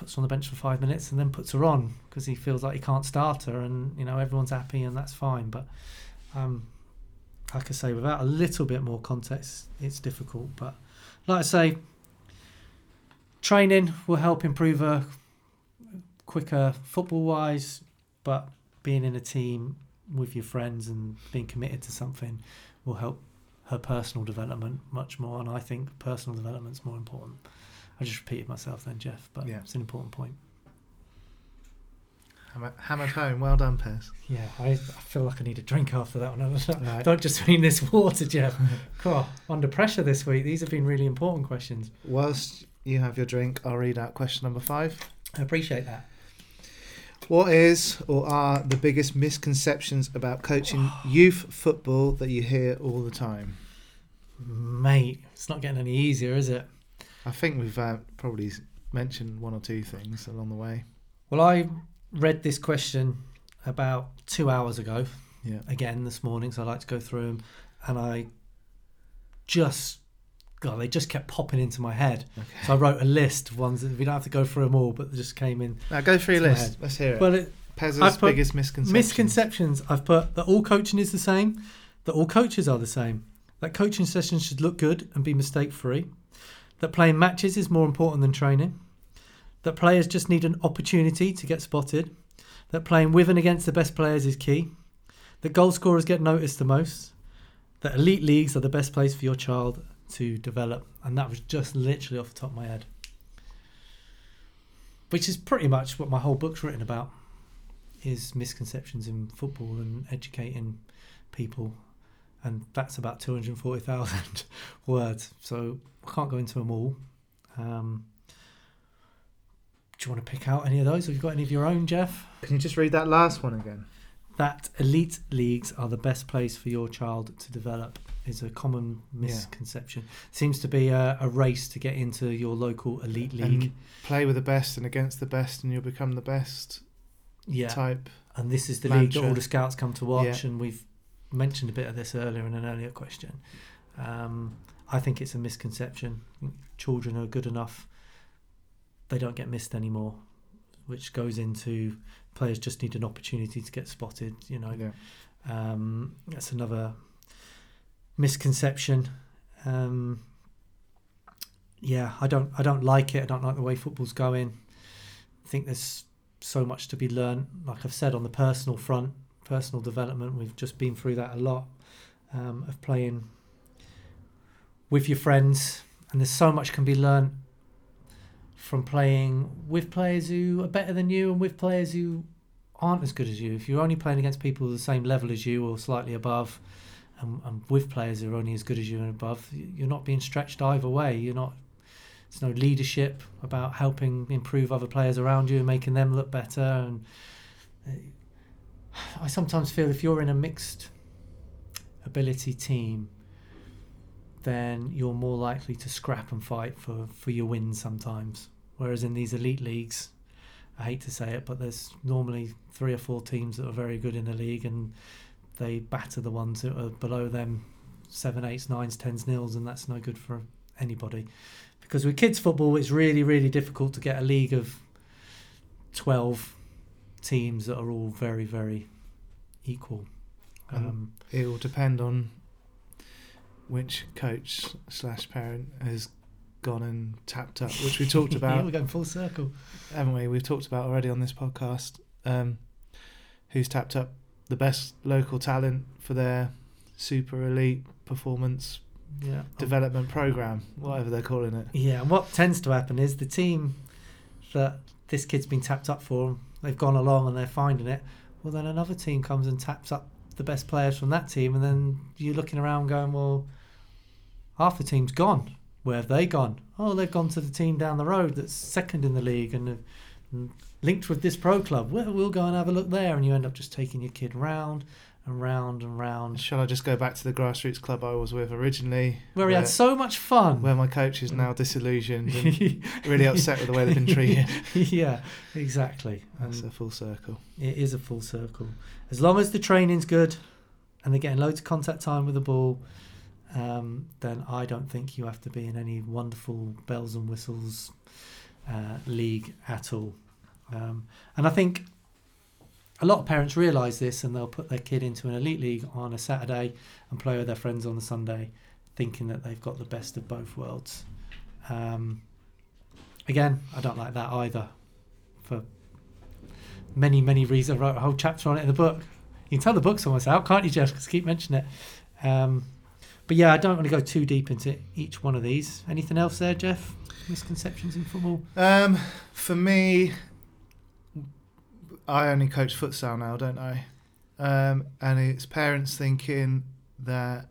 puts her on the bench for five minutes and then puts her on because he feels like he can't start her, and you know everyone's happy and that's fine. But um, like I say, without a little bit more context, it's difficult. But like I say, training will help improve her quicker football wise, but being in a team with your friends and being committed to something will help her personal development much more. And I think personal development's more important. I just repeated myself then, Geoff, but Yeah. it's an important point. Hammer- Hammered home. Well done, Pez. Yeah, I, I feel like I need a drink after that one. Right. Don't just mean this water, Geoff. God, under pressure this week. These have been really important questions. Whilst you have your drink, I'll read out question number five. I appreciate that. What is or are the biggest misconceptions about coaching youth football that you hear all the time? Mate, it's not getting any easier, is it? I think we've uh, probably mentioned one or two things along the way. Well, I read this question about two hours ago, Yeah. again this morning, so I like to go through them, and I just, God, they just kept popping into my head. Okay. So I wrote a list of ones that we don't have to go through them all, but they just came in. Now go through your list. Let's hear it. Well, it, Pez's biggest misconceptions. misconceptions. I've put that all coaching is the same, that all coaches are the same, that coaching sessions should look good and be mistake free, that playing matches is more important than training, that players just need an opportunity to get spotted, that playing with and against the best players is key, that goal scorers get noticed the most, that elite leagues are the best place for your child to develop. And that was just literally off the top of my head. Which is pretty much what my whole book's written about is misconceptions in football and educating people, and that's about two hundred forty thousand words. So I can't go into them all. Um, do you want to pick out any of those? Have you got any of your own, Geoff? Can you just read that last one again? That elite leagues are the best place for your child to develop is a common Yeah. misconception. Seems to be a, a race to get into your local elite league. And play with the best and against the best, and you'll become the best yeah, type. and this is the league that all the scouts come to watch Yeah. and we've mentioned a bit of this earlier in an earlier question. Um, i think it's a misconception. Children are good enough. They don't get missed anymore which goes into players just need an opportunity to get spotted you know. Yeah. um, that's another misconception. Um, yeah i don't i don't like it. I don't like the way football's going. I think there's so much to be learned. Like I've said on the personal front, personal development, we've just been through that a lot um, of playing with your friends and there's so much can be learned from playing with players who are better than you and with players who aren't as good as you. If you're only playing against people the same level as you or slightly above, and, and with players who are only as good as you and above, you're not being stretched either way. You're not. There's no leadership about helping improve other players around you and making them look better. And uh, I sometimes feel if you're in a mixed ability team, then you're more likely to scrap and fight for, for your wins sometimes. Whereas in these elite leagues, I hate to say it, but there's normally three or four teams that are very good in the league and they batter the ones that are below them seven, eights, nines, tens, nils, and that's no good for anybody. Because with kids football, it's really, really difficult to get a league of 12 teams that are all very, very equal. Um, Um, It will depend on which coach slash parent has gone and tapped up, which we talked yeah, about, we're going full circle. haven't we? We've talked about already on this podcast. Um, who's tapped up the best local talent for their super elite performance Yeah. development program, whatever they're calling it. Yeah, and what tends to happen is the team that this kid's been tapped up for, they've gone along and they're finding it. Well, then another team comes and taps up the best players from that team, and then you're looking around going, well, half the team's gone. Where have they gone? Oh, they've gone to the team down the road that's second in the league and, linked with this pro club. Well, we'll go and have a look there, and you end up just taking your kid round and round and round. Shall I just go back to the grassroots club I was with originally, Where we had so much fun. where my coach is now disillusioned and really upset with the way they've been treated? yeah, exactly. That's And a full circle. it is a full circle. As long as the training's good and they're getting loads of contact time with the ball, um, then I don't think you have to be in any wonderful bells and whistles uh, league at all. Um, and I think a lot of parents realise this and they'll put their kid into an elite league on a Saturday and play with their friends on the Sunday, thinking that they've got the best of both worlds. Um, again, I don't like that either. For many, many reasons, I wrote a whole chapter on it in the book. You can tell the book's almost out, can't you, Geoff? Because keep mentioning it. Um, but yeah, I don't want to go too deep into each one of these. Anything else there, Geoff? Misconceptions in football? Um, for me, I only coach futsal now, don't I? Um, and it's parents thinking that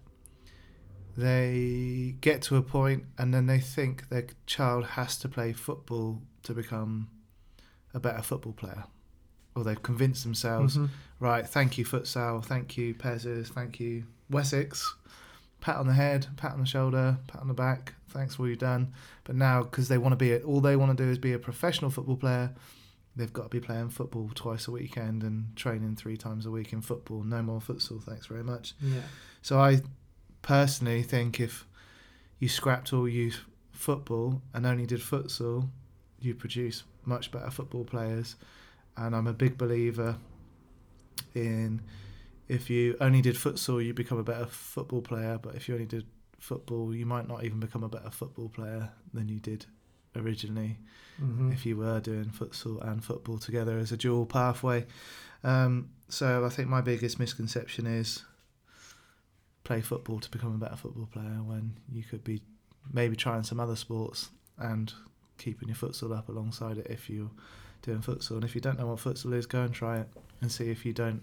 they get to a point and then they think their child has to play football to become a better football player. Or they've convinced themselves, Mhm. right, thank you, futsal, thank you, Pez's, thank you, Wessex. Pat on the head, pat on the shoulder, pat on the back. Thanks for what you've done. But now, because they want to be, a, all they want to do is be a professional football player. They've got to be playing football twice a weekend and training three times a week in football. No more futsal, thanks very much. Yeah. So I personally think if you scrapped all youth football and only did futsal, you produce much better football players. And I'm a big believer in if you only did futsal, you become a better football player. But if you only did football, you might not even become a better football player than you did originally Mhm. if you were doing futsal and football together as a dual pathway. Um, so I think my biggest misconception is play football to become a better football player when you could be maybe trying some other sports and keeping your futsal up alongside it if you're doing futsal. And if you don't know what futsal is, go and try it and see if you don't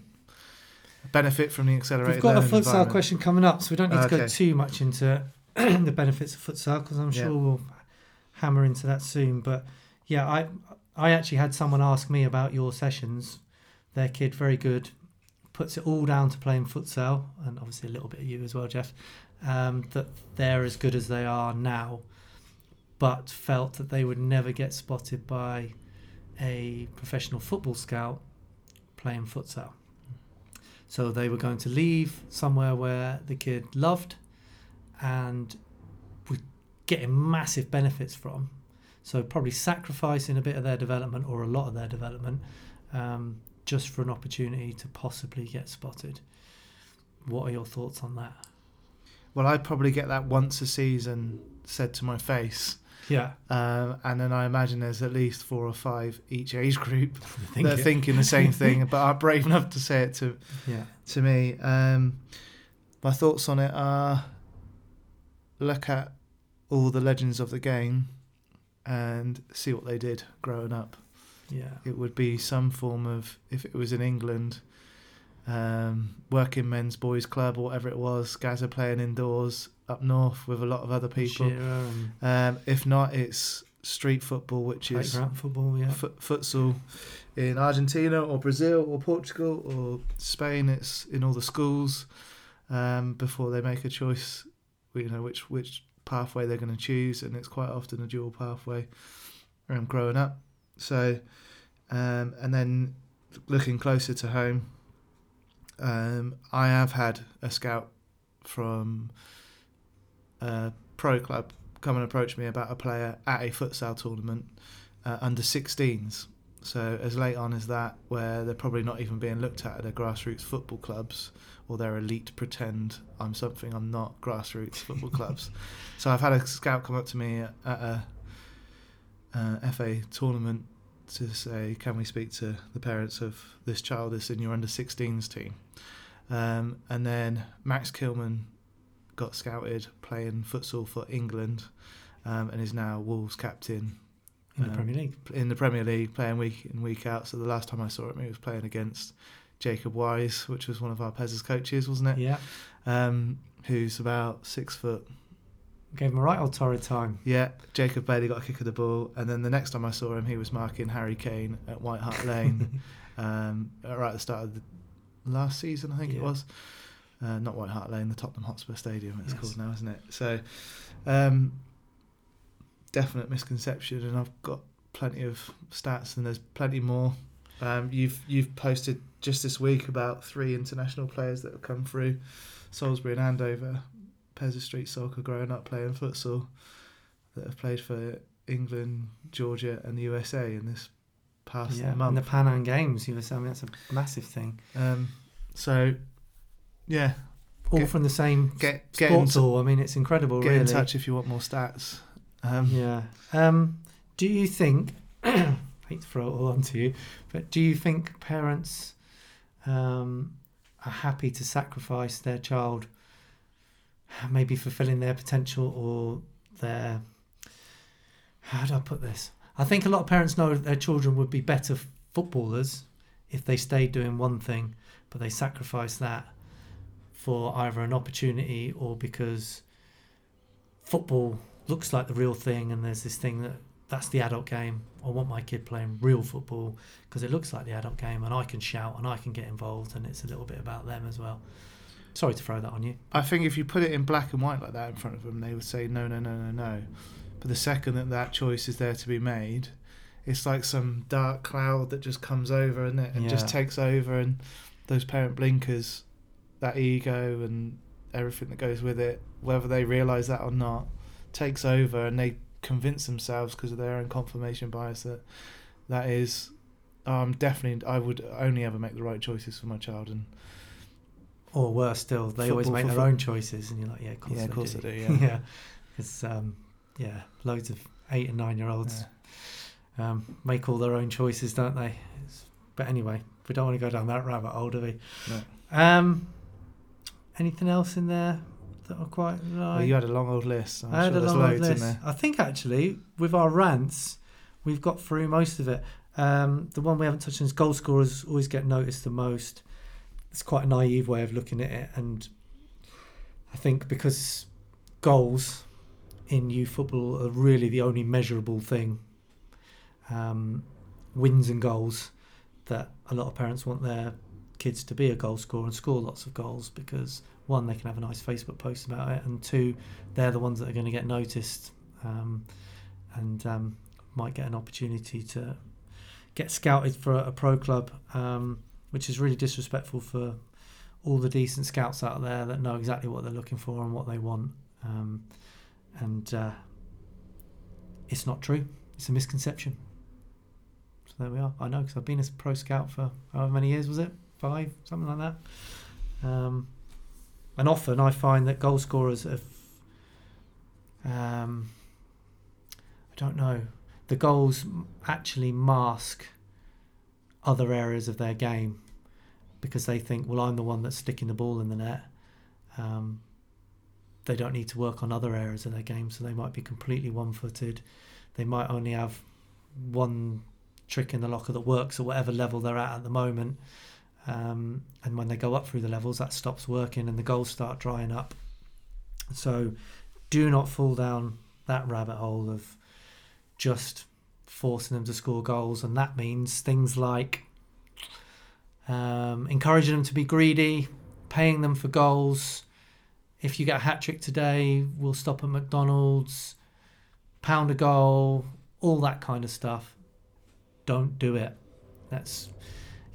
benefit from the accelerated We've got a futsal question coming up, so we don't need to go Okay. too much into the benefits of futsal because I'm Yeah. sure we'll hammer into that soon. But yeah, I I actually had someone ask me about your sessions. Their kid, very good, puts it all down to playing futsal, and obviously a little bit of you as well, Geoff. Um, that they're as good as they are now, but felt that they would never get spotted by a professional football scout playing futsal. So they were going to leave somewhere where the kid loved and getting massive benefits from. So probably sacrificing a bit of their development or a lot of their development um, just for an opportunity to possibly get spotted. What are your thoughts on that? Well, I'd probably get that once a season said to my face. Yeah, Um, and then I imagine there's at least four or five each age group think that are it. thinking the same thing, but are brave enough to say it to yeah, to me. Um, my thoughts on it are: look at all the legends of the game and see what they did growing up. Yeah. It would be some form of, if it was in England, um, working men's boys club or whatever it was, guys are playing indoors up north with a lot of other people. Um, if not, it's street football, which is football. Yeah. fut- futsal in Argentina or Brazil or Portugal or Spain. It's in all the schools um, before they make a choice. You know which which pathway they're going to choose, and it's quite often a dual pathway. Um, growing up, so um, and then looking closer to home, um, I have had a scout from a pro club come and approach me about a player at a futsal tournament uh, under 16s. So as late on as that, where they're probably not even being looked at at their grassroots football clubs, or their elite pretend I'm something I'm not grassroots football clubs. So I've had a scout come up to me at a, uh FA tournament to say, can we speak to the parents of this child that's in your under 16s team? Um, and then Max Kilman got scouted playing futsal for England um, and is now Wolves captain in the um, Premier League. in the Premier League, playing week in week out. So the last time I saw him, he was playing against Jacob Wise, which was one of our Pez's coaches, wasn't it? Yeah. Um, who's about six foot. Gave him a right old torrid time. Yeah, Jacob Bailey got a kick of the ball, and then the next time I saw him, he was marking Harry Kane at White Hart Lane, um, right at the start of the last season, I think it was. Uh, not White Hart Lane, the Tottenham Hotspur Stadium. It's Yes. called now, isn't it? So, um, definite misconception, and I've got plenty of stats, and there's plenty more. Um, you've you've posted just this week about three international players that have come through Salisbury and Andover, Pezza Street Soccer, growing up playing futsal, that have played for England, Georgia, and the USA in this past yeah. month. And the Pan Am Games, you were saying that's a massive thing. Um, so, yeah, All Get- from the same get get in, sports. I mean, it's incredible, really. get really. in touch if you want more stats. Um, Yeah. Um, do you think? I hate to throw it all onto you, but do you think parents um, are happy to sacrifice their child, maybe fulfilling their potential or their? How do I put this? I think a lot of parents know that their children would be better footballers if they stayed doing one thing, but they sacrifice that for either an opportunity or because football looks like the real thing and there's this thing that that's the adult game. I want my kid playing real football because it looks like the adult game and i can shout and i can get involved and it's a little bit about them as well. Sorry to throw that on you. I think if you put it in black and white like that in front of them, they would say no, no, no, no, no. But the second that that choice is there to be made, it's like some dark cloud that just comes over and it? And just takes over, and those parent blinkers, that ego and everything that goes with it, whether they realise that or not, takes over, and they convince themselves because of their own confirmation bias that that is. Um, definitely, I would only ever make the right choices for my child, and or worse still they always make their own choices and you're like yeah of course, Yeah, of course do. they do, yeah. yeah because um, yeah loads of eight and nine year olds yeah. um, make all their own choices don't they it's, but anyway we don't want to go down that rabbit hole do we No. um, anything else in there that are quite Well, you had a long old list. I'm I had sure a there's long old list. there. I think actually with our rants, we've got through most of it. Um, the one we haven't touched on is goal scorers always get noticed the most. It's quite a naive way of looking at it, and I think because goals in youth football are really the only measurable thing, um, wins and goals, that a lot of parents want their kids to be a goal scorer and score lots of goals because one they can have a nice Facebook post about it, and two they're the ones that are going to get noticed um, and um, might get an opportunity to get scouted for a, pro club, um, which is really disrespectful for all the decent scouts out there that know exactly what they're looking for and what they want. Um, and uh, it's not true. It's a misconception. So there we are. I know because I've been a pro scout for however many years was it? Five, something like that. And often I find that goal scorers have, um, I don't know, the goals actually mask other areas of their game because they think, well, I'm the one that's sticking the ball in the net. Um, they don't need to work on other areas of their game, so they might be completely one-footed. They might only have one trick in the locker that works at whatever level they're at at the moment. Um, and when they go up through the levels, that stops working and the goals start drying up. So do not fall down that rabbit hole of just forcing them to score goals. And that means things like um, encouraging them to be greedy, paying them for goals. If you get a hat trick today, we'll stop at McDonald's, pound a goal, all that kind of stuff. Don't do it. That's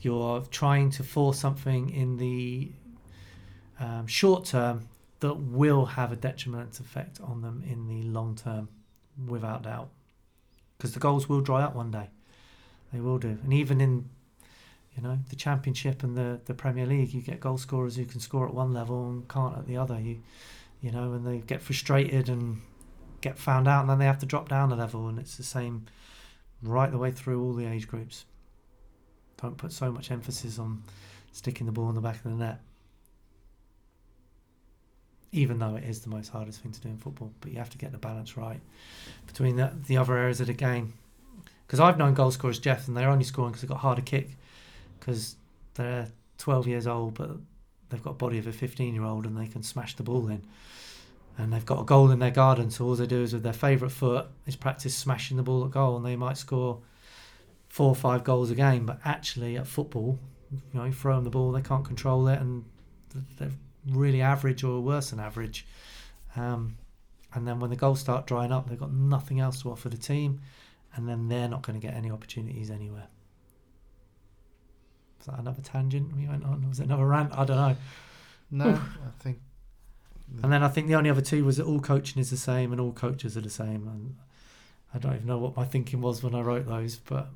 you're trying to force something in the um, short term that will have a detrimental effect on them in the long term, without doubt. Because the goals will dry up one day. They will do. And even in you know the championship and the, the Premier League, you get goal scorers who can score at one level and can't at the other. You you know, and they get frustrated and get found out, and then they have to drop down a level. And it's the same right the way through all the age groups. Don't put so much emphasis on sticking the ball in the back of the net. Even though it is the most hardest thing to do in football, but you have to get the balance right between the, the other areas of the game. Because I've known goal scorers, Geoff, and they're only scoring because they've got harder kick because they're 12 years old, but they've got a body of a 15 year old and they can smash the ball in. And they've got a goal in their garden, so all they do is with their favourite foot is practice smashing the ball at goal, and they might score four or five goals a game. But actually, at football, you know, you throw them the ball, they can't control it, and they're really average or worse than average. Um, and then when the goals start drying up, they've got nothing else to offer the team, and then they're not going to get any opportunities anywhere. Was that another tangent we went on? Was it another rant? I don't know. No, I think. And then I think the only other two was that all coaching is the same and all coaches are the same. And I don't even know what my thinking was when I wrote those, but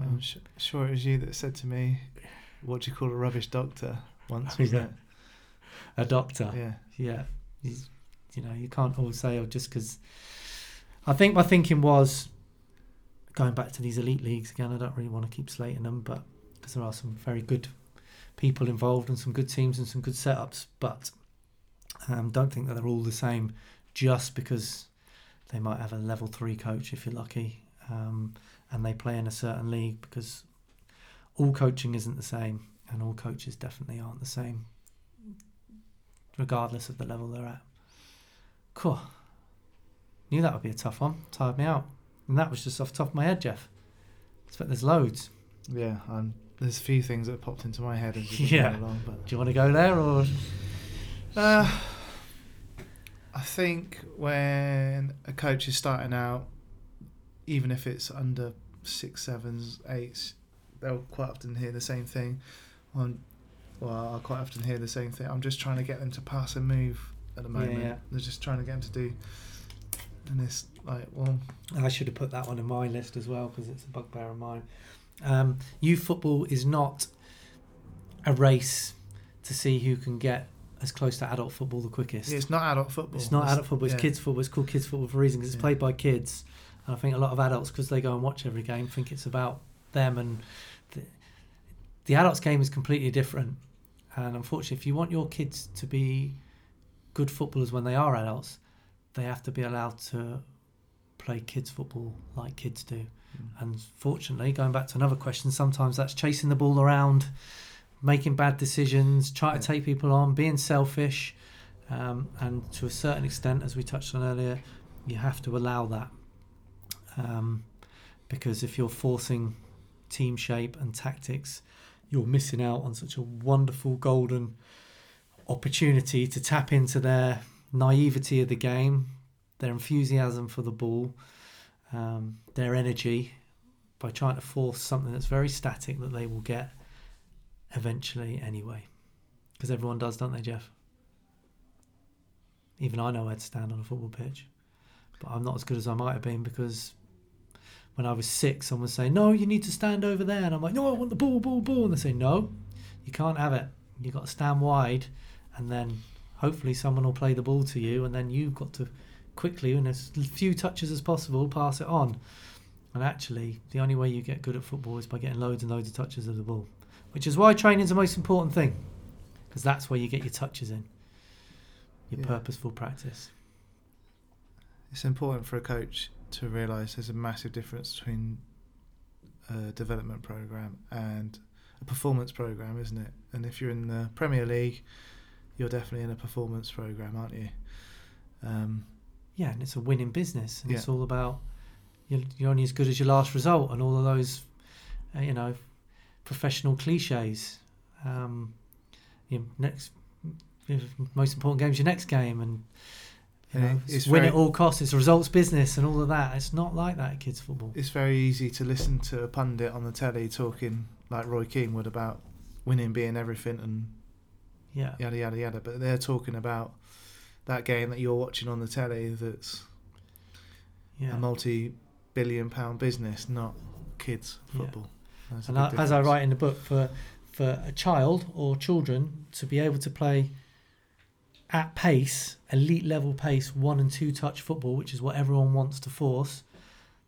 I'm sh- sure it was you that said to me, "What do you call a rubbish doctor?" Once, wasn't Yeah. a doctor. Yeah. yeah, he's, you know, you can't always say, oh, just because. I think my thinking was going back to these elite leagues again. I don't really want to keep slating them, but because there are some very good people involved and some good teams and some good setups, but um, don't think that they're all the same just because they might have a level three coach if you're lucky, um, and they play in a certain league because all coaching isn't the same, and all coaches definitely aren't the same regardless of the level they're at. Cool. Knew that would be a tough one. Tired me out. And that was just off the top of my head, Geoff. I expect there's loads. Yeah. Um, there's a few things that popped into my head as we Yeah. along, but Do you want to go there or? Uh, I think when a coach is starting out, even if it's under six, sevens, eights, they'll quite often hear the same thing. On, well, I'll quite often hear the same thing. I'm just trying to get them to pass and move at the moment. yeah. They're just trying to get them to do. And it's like, well, I should have put that one in my list as well because it's a bugbear of mine. Um, youth football is not a race to see who can get as close to adult football the quickest. it's not adult football. It's not adult football. It's yeah. kids football. It's called kids football for a reason because it's Yeah. played by kids. And I think a lot of adults, because they go and watch every game, think it's about them. And the, the adults game is completely different. And unfortunately, if you want your kids to be good footballers when they are adults, they have to be allowed to play kids football like kids do. Mm. And fortunately, going back to another question, sometimes that's chasing the ball around, making bad decisions, trying to take people on, being selfish. Um, and to a certain extent, as we touched on earlier, you have to allow that. Um, because if you're forcing team shape and tactics, you're missing out on such a wonderful golden opportunity to tap into their naivety of the game, their enthusiasm for the ball, um, their energy by trying to force something that's very static that they will get eventually anyway. Because everyone does, don't they, Geoff? Even I know where to stand on a football pitch, but I'm not as good as I might have been because when I was six, someone saying, "No, you need to stand over there," and I'm like, "No, I want the ball, ball, ball," and they say, "No, you can't have it. You got to stand wide, and then hopefully someone will play the ball to you, and then you've got to quickly, in as few touches as possible, pass it on." And actually, the only way you get good at football is by getting loads and loads of touches of the ball, which is why training is the most important thing, because that's where you get your touches in. your Yeah. purposeful practice. It's important for a coach to realise there's a massive difference between a development program and a performance program, isn't it? And if you're in the Premier League, you're definitely in a performance program, aren't you? Um, Yeah, and it's a winning business, and it's all about you're, you're only as good as your last result, and all of those, uh, you know, professional cliches. Um, your next, your most important game is your next game, and you know, it's it's win very- at all costs. It's a results business, and all of that. It's not like that at kids football. it's very easy to listen to a pundit on the telly talking like Roy Keane would about winning being everything and Yeah, yada yada yada, but they're talking about that game that you're watching on the telly that's yeah. a multi-billion pound business, not kids football. A And I, as I write in the book, for for a child or children to be able to play at pace, elite level pace, one and two touch football, which is what everyone wants to force,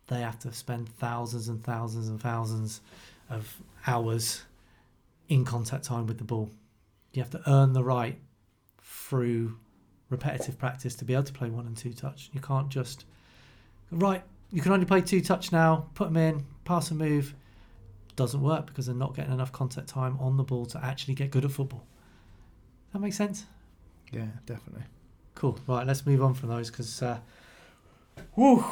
they have to spend thousands and thousands and thousands of hours in contact time with the ball. You have to earn the right through repetitive practice to be able to play one and two touch. You can't just right. You can only play two touch now. Put them in, pass a move doesn't work because they're not getting enough contact time on the ball to actually get good at football. That makes sense. Yeah, definitely. Cool. Right, let's move on from those because, uh, whew,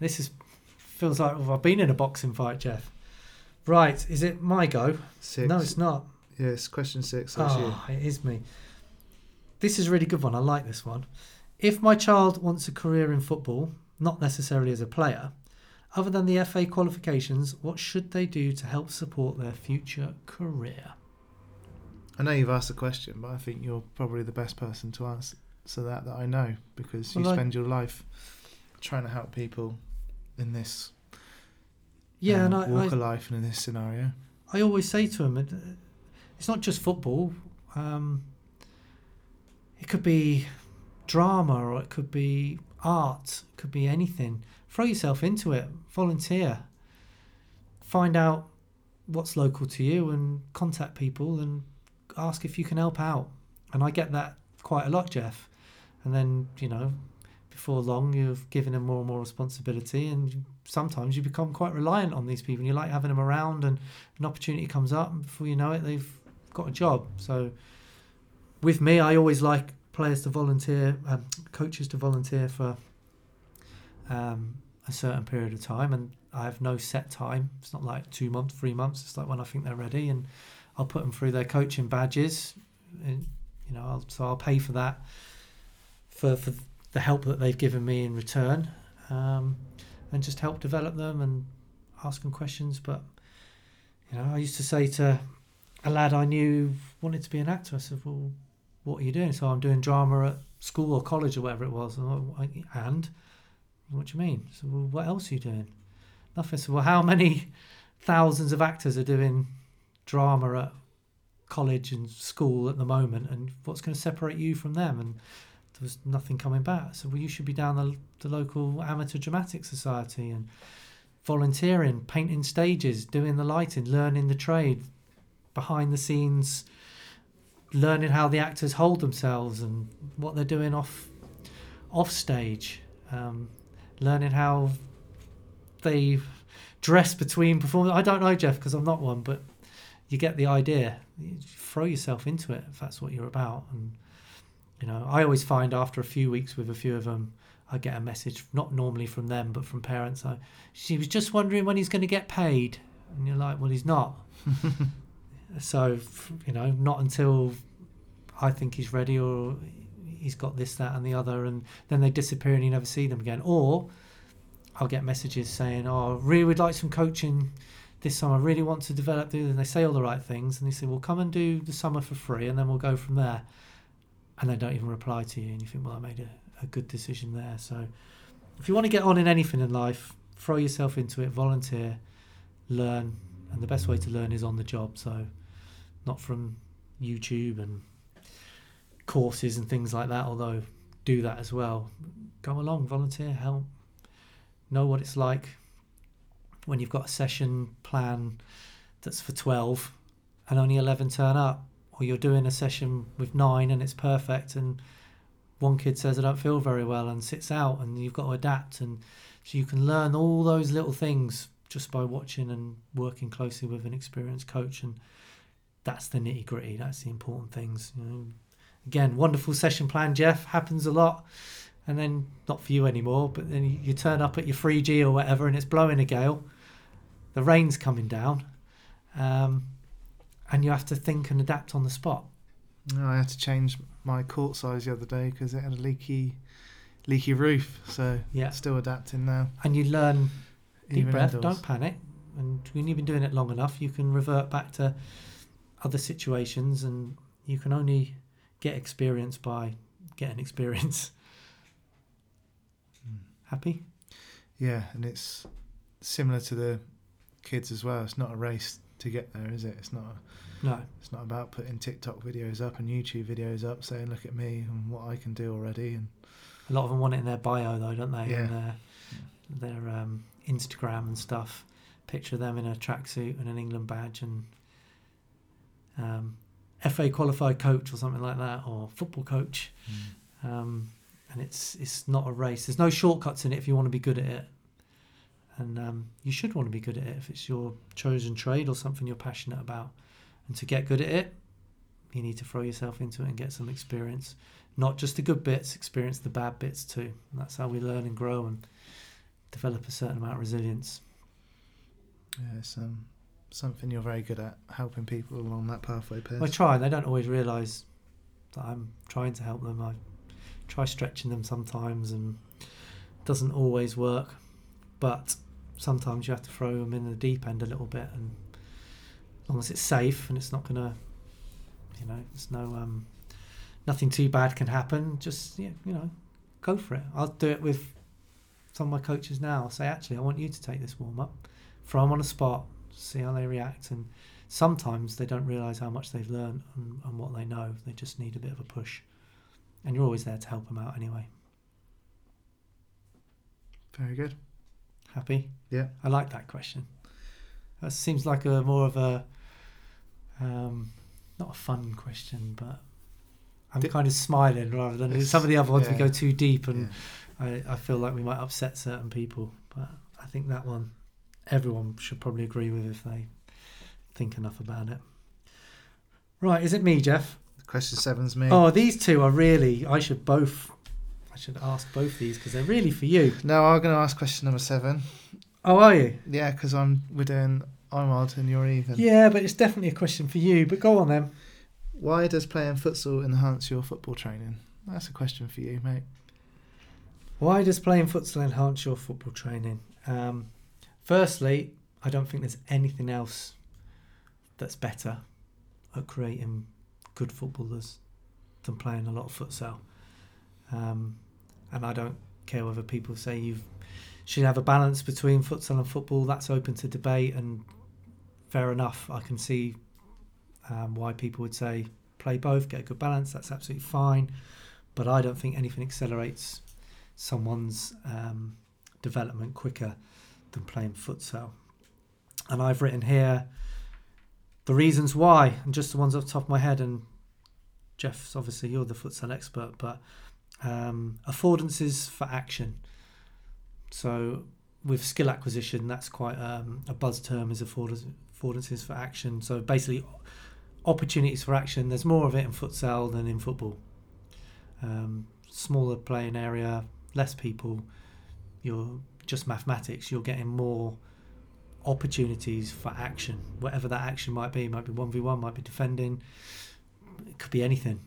this is feels like I've been in a boxing fight, Geoff. Right, is it my go? Six. No, it's not. Yeah, it's question six. That's you. Oh, it is me. This is a really good one. I like this one. If my child wants a career in football, not necessarily as a player, other than the FA qualifications, what should they do to help support their future career? I know you've asked the question, but I think you're probably the best person to answer that that I know because you Well, I- spend your life trying to help people in this Yeah, um, and I, walk I, of life and in this scenario. I always say to them, it, it's not just football. Um, it could be drama, or it could be art, it could be anything. Throw yourself into it. Volunteer. Find out what's local to you, and contact people and ask if you can help out. And I get that quite a lot, Geoff. And then you know, before long, you've given them more and more responsibility, and sometimes you become quite reliant on these people. And you like having them around, and an opportunity comes up, and before you know it, they've got a job. So, with me, I always like players to volunteer, um, coaches to volunteer for um, a certain period of time, and I have no set time. It's not like two months, three months. It's like when I think they're ready, and I'll put them through their coaching badges. And, you know, I'll, so I'll pay for that for for the help that they've given me in return, um, and just help develop them and ask them questions. But you know, I used to say to a lad I knew wanted to be an actor. I said, "Well, what are you doing?" So I'm doing drama at school or college or whatever it was. And, and what do you mean? So well, what else are you doing? Nothing. So well, how many thousands of actors are doing drama at college and school at the moment? And what's going to separate you from them? And there was nothing coming back. So well, you should be down the, the local amateur dramatic society and volunteering, painting stages, doing the lighting, learning the trade, behind the scenes, learning how the actors hold themselves and what they're doing off off stage, um, learning how they dress between performances. I don't know, Geoff, because I'm not one, but you get the idea. You throw yourself into it if that's what you're about. And you know, I always find after a few weeks with a few of them, I get a message, not normally from them, but from parents. I, she was just wondering when he's going to get paid, and you're like, well, he's not. so you know, not until I think he's ready or he's got this, that, and the other, and then they disappear and you never see them again. Or I'll get messages saying, "Oh, really would like some coaching this summer. I really want to develop." this," And they say all the right things, and they say, "Well, come and do the summer for free, and then we'll go from there." And they don't even reply to you, and you think, "Well, I made a, a good decision there." So, if you want to get on in anything in life, throw yourself into it, volunteer, learn, and the best way to learn is on the job. So, not from YouTube and courses and things like that. Although do that as well. Go along, volunteer, help, know what it's like when you've got a session plan that's for 12 and only 11 turn up or you're doing a session with nine and it's perfect and one kid says I don't feel very well and sits out, and you've got to adapt, and so you can learn all those little things just by watching and working closely with an experienced coach, and that's the nitty gritty. That's the important things. You know, again, wonderful session plan, Geoff. Happens a lot, and then not for you anymore. But then you, turn up at your 3G or whatever, and it's blowing a gale. The rain's coming down, um, and you have to think and adapt on the spot. No, I had to change my court size the other day because it had a leaky, leaky roof. So Yeah, still adapting now. and you learn deep even breath. indoors. Don't panic. And when you've been doing it long enough, you can revert back to other situations, and you can only get experience by getting experience. Hmm. Happy? Yeah, and it's similar to the kids as well. It's not a race to get there, is it? It's not. No. It's not about putting TikTok videos up and YouTube videos up, saying "Look at me and what I can do already." And A lot of them want it in their bio, though, don't they? Yeah. And their, their um, Instagram and stuff. Picture them in a tracksuit and an England badge and um, FA qualified coach or something like that, or football coach. um, and it's it's not a race. There's no shortcuts in it if you want to be good at it, and um, you should want to be good at it if it's your chosen trade or something you're passionate about. And to get good at it, you need to throw yourself into it and get some experience. Not just the good bits, experience the bad bits too. And that's how we learn and grow and develop a certain amount of resilience. yeah, it's um, something you're very good at, helping people along that pathway. Pez. I try, and they don't always realise that I'm trying to help them. I try stretching them sometimes, and it doesn't always work. But sometimes you have to throw them in the deep end a little bit, and as long as it's safe and it's not gonna, you know, there's no um, nothing too bad can happen. Just yeah, you know, go for it. I'll do it with some of my coaches now. I'll say, actually, I want you to take this warm up, throw them on a spot, see how they react, and sometimes they don't realise how much they've learned and, and what they know. They just need a bit of a push. And you're always there to help them out anyway. Very good. Happy? Yeah. I like that question. That seems like a more of a, um, not a fun question, but I'm Di- kind of smiling rather than some of the other ones we go too deep and Yeah. I, I feel like we might upset certain people. But I think that one everyone should probably agree with if they think enough about it. Right, is it me, Geoff? Question seven's me. Oh, these two are really. I should both. I should ask both these because they're really for you. No, I'm going to ask question number seven. Oh, are you? Yeah, because I'm we're doing I'm odd and you're even. Yeah, but it's definitely a question for you. But go on then. Why does playing futsal enhance your football training? That's a question for you, mate. Why does playing futsal enhance your football training? Um, firstly, I don't think there's anything else that's better at creating good footballers than playing a lot of futsal. Um, and I don't care whether people say you should have a balance between futsal and football. That's open to debate, and fair enough. I can see um, why people would say play both, get a good balance. That's absolutely fine. But I don't think anything accelerates someone's um, development quicker than playing futsal. And I've written here the reasons why, and just the ones off the top of my head. And Geoff's obviously you're the futsal expert, but um, affordances for action. So with skill acquisition, that's quite um, a buzz term is affordances for action. So basically, opportunities for action. There's more of it in futsal than in football. Um, smaller playing area, less people. You're just mathematics. You're getting more opportunities for action, whatever that action might be. It might be one v one, might be defending. It could be anything,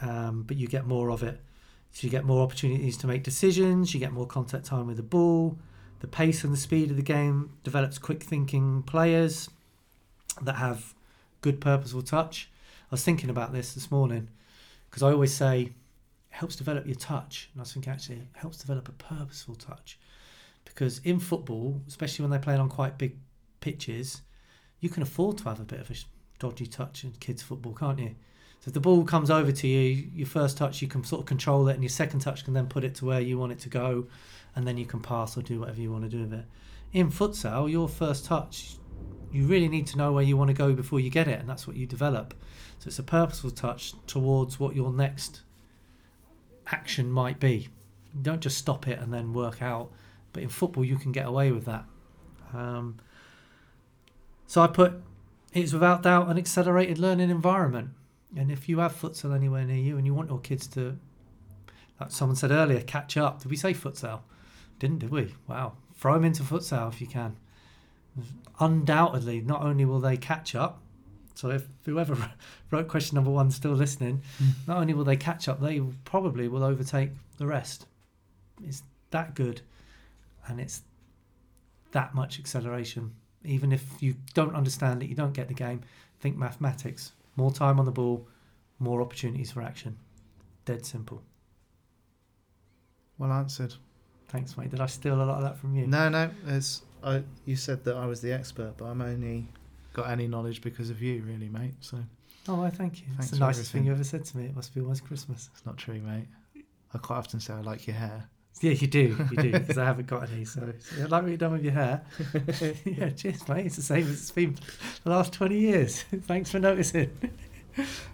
um, but you get more of it. So you get more opportunities to make decisions. You get more contact time with the ball. The pace and the speed of the game develops quick thinking players that have good purposeful touch. I was thinking about this this morning because I always say it helps develop your touch, and I thinking actually it helps develop a purposeful touch because in football, especially when they're playing on quite big pitches, you can afford to have a bit of a dodgy touch in kids' football, can't you? So if the ball comes over to you, your first touch you can sort of control it, and your second touch can then put it to where you want it to go, and then you can pass or do whatever you want to do with it. In futsal, your first touch, you really need to know where you want to go before you get it, and that's what you develop. So it's a purposeful touch towards what your next action might be. You don't just stop it and then work out. But in football, you can get away with that. Um, so I put it's without doubt an accelerated learning environment. And if you have futsal anywhere near you and you want your kids to, like someone said earlier, catch up. Did we say futsal? Didn't, did we? Wow. Throw them into futsal if you can. Undoubtedly, not only will they catch up, so if whoever wrote question number one still listening, Mm. not only will they catch up, they probably will overtake the rest. It's that good, and it's that much acceleration. Even if you don't understand it, you don't get the game. Think mathematics. More time on the ball, more opportunities for action. Dead simple. Well answered. Thanks, mate. Did I steal a lot of that from you? No, no. It's I. You said that I was the expert, but I'm only got any knowledge because of you, really, mate. So Oh, well, thank you. Thanks it's the nicest thing you ever said to me. It must be almost Christmas. it's not true, mate. I quite often say I like your hair. Yeah, you do. You do, because I haven't got any. So, so I like what you've done with your hair. yeah, cheers, mate. It's the same as it's been the last 20 years. Thanks for noticing.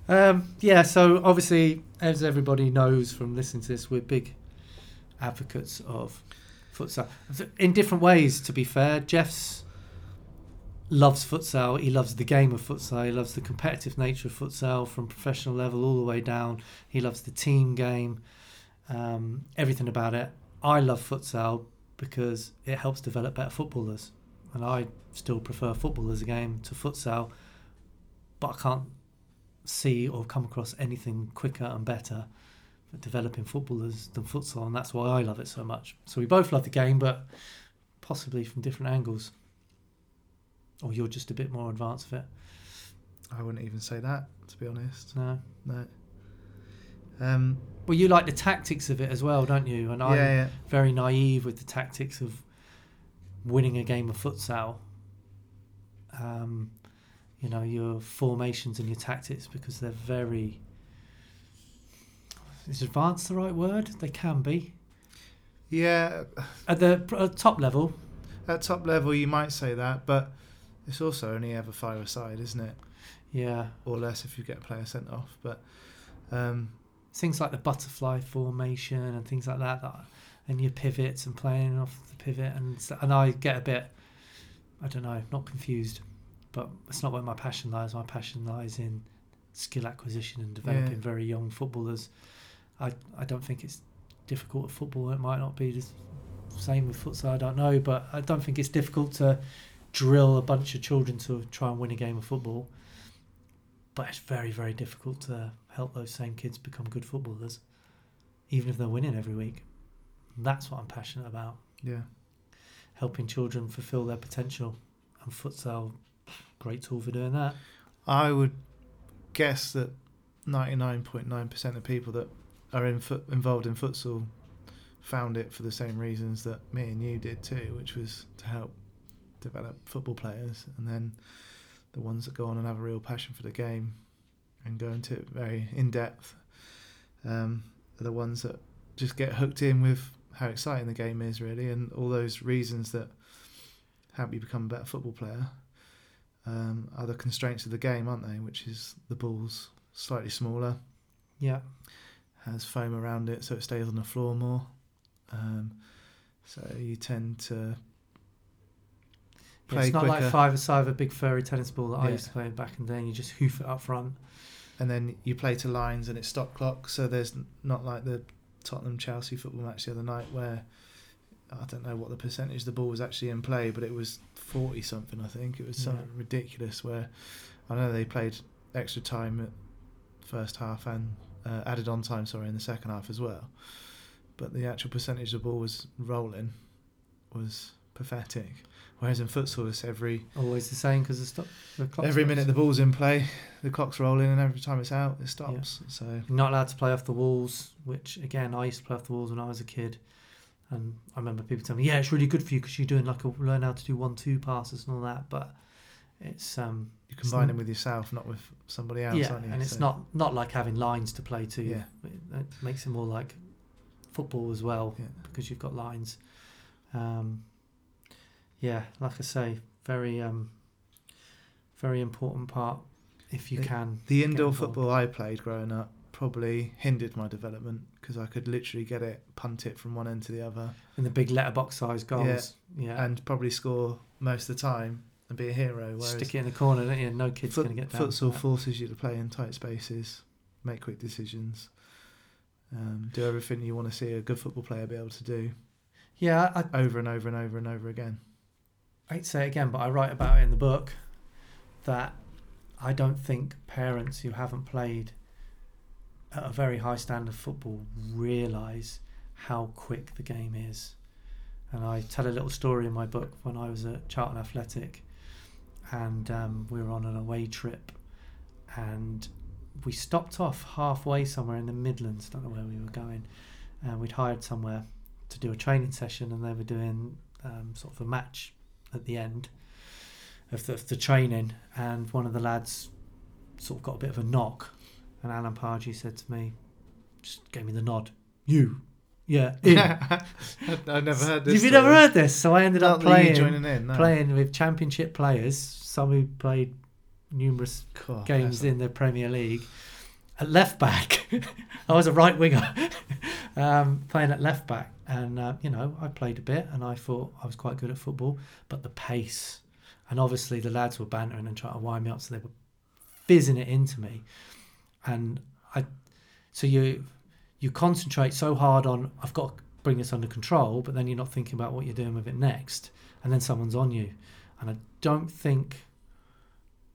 um, yeah, so obviously, as everybody knows from listening to this, we're big advocates of futsal in different ways, to be fair. Geoff's loves futsal. He loves the game of futsal. He loves the competitive nature of futsal from professional level all the way down. He loves the team game, um, everything about it. I love futsal because it helps develop better footballers, and I still prefer football as a game to futsal. But I can't see or come across anything quicker and better at developing footballers than futsal, and that's why I love it so much. So we both love the game, but possibly from different angles. Or you're just a bit more advanced of it. I wouldn't even say that, to be honest. No. No. Um. Well, you like the tactics of it as well, don't you? And Yeah, I'm yeah. very naive with the tactics of winning a game of futsal. Um, you know, your formations and your tactics because they're very. Is advanced the right word? They can be. Yeah. At the at top level, At top level, you might say that, but it's also only ever five aside, isn't it? yeah. Or less if you get a player sent off. But um, Things like the butterfly formation and things like that, that and your pivots and playing off the pivot and st- and I get a bit, I don't know, not confused, but it's not where my passion lies. My passion lies in skill acquisition and developing Yeah. very young footballers. I I don't think it's difficult at football. It might not be the same with futsal. I don't know, but I don't think it's difficult to drill a bunch of children to try and win a game of football. But it's very very difficult to help those same kids become good footballers, even if they're winning every week. That's what I'm passionate about yeah. helping children fulfill their potential and futsal great tool for doing that I would guess that 99.9% of people that are in foot, involved in futsal found it for the same reasons that me and you did too, which was to help develop football players. And then the ones that go on and have a real passion for the game and go into it very in depth um, are the ones that just get hooked in with how exciting the game is, really, and all those reasons that help you become a better football player um, are the constraints of the game, aren't they? Which is the ball's slightly smaller, yeah has foam around it, so it stays on the floor more. Um, so you tend to play it's not quicker, like five aside a big furry tennis ball that I used to play back in the day and you just hoof it up front and then you play to lines, and it's stop clock. So there's not like the Tottenham Chelsea football match the other night where I don't know what the percentage the ball was actually in play, but it was forty something. I think it was something Yeah. ridiculous. Where I know they played extra time at first half and uh, added on time, sorry, in the second half as well. But the actual percentage the ball was rolling was pathetic. Whereas in futsal, it's every always the same because the, stop, the clock every stops. minute the ball's in play, the clock's rolling, and every time it's out, it stops. So You're not allowed to play off the walls which again I used to play off the walls when I was a kid and I remember people telling me yeah it's really good for you because you're doing like a learn how to do one two passes and all that but it's um you combine them with yourself, not with somebody else, yeah aren't you? and it's So- not not like having lines to play to Yeah. it, it makes it more like football as well Yeah. because you've got lines um yeah like i say very um very important part if you The- can The indoor football I played growing up probably hindered my development because I could literally get it, punt it from one end to the other, In the big letterbox size goals. Yeah. and probably score most of the time and be a hero. Whereas Stick it in the corner, don't you? No kid's Foot, going to get down. futsal forces you to play in tight spaces, make quick decisions, um, do everything you want to see a good football player be able to do Yeah, I, over and over and over and over again. I hate to say it again, but I write about it in the book that I don't think parents who haven't played at a very high standard of football realise how quick the game is. And I tell a little story in my book when I was at Charlton Athletic and um, we were on an away trip and we stopped off halfway somewhere in the Midlands, don't know where we were going, and we'd hired somewhere to do a training session and they were doing um, sort of a match at the end of the, of the training, and one of the lads sort of got a bit of a knock, and Alan Pardew said to me, just gave me the nod, you, yeah, in. I never heard this. Have you never heard this? So I ended up Not you playing in. No. playing with championship players, some who played numerous God, games in the Premier League. At left back, I was a right winger, um, playing at left back, and uh, you know I played a bit, and I thought I was quite good at football, but the pace, and obviously the lads were bantering and trying to wind me up, so they were fizzing it into me, and I, so you you concentrate so hard on I've got to bring this under control, but then you're not thinking about what you're doing with it next, and then someone's on you, and I don't think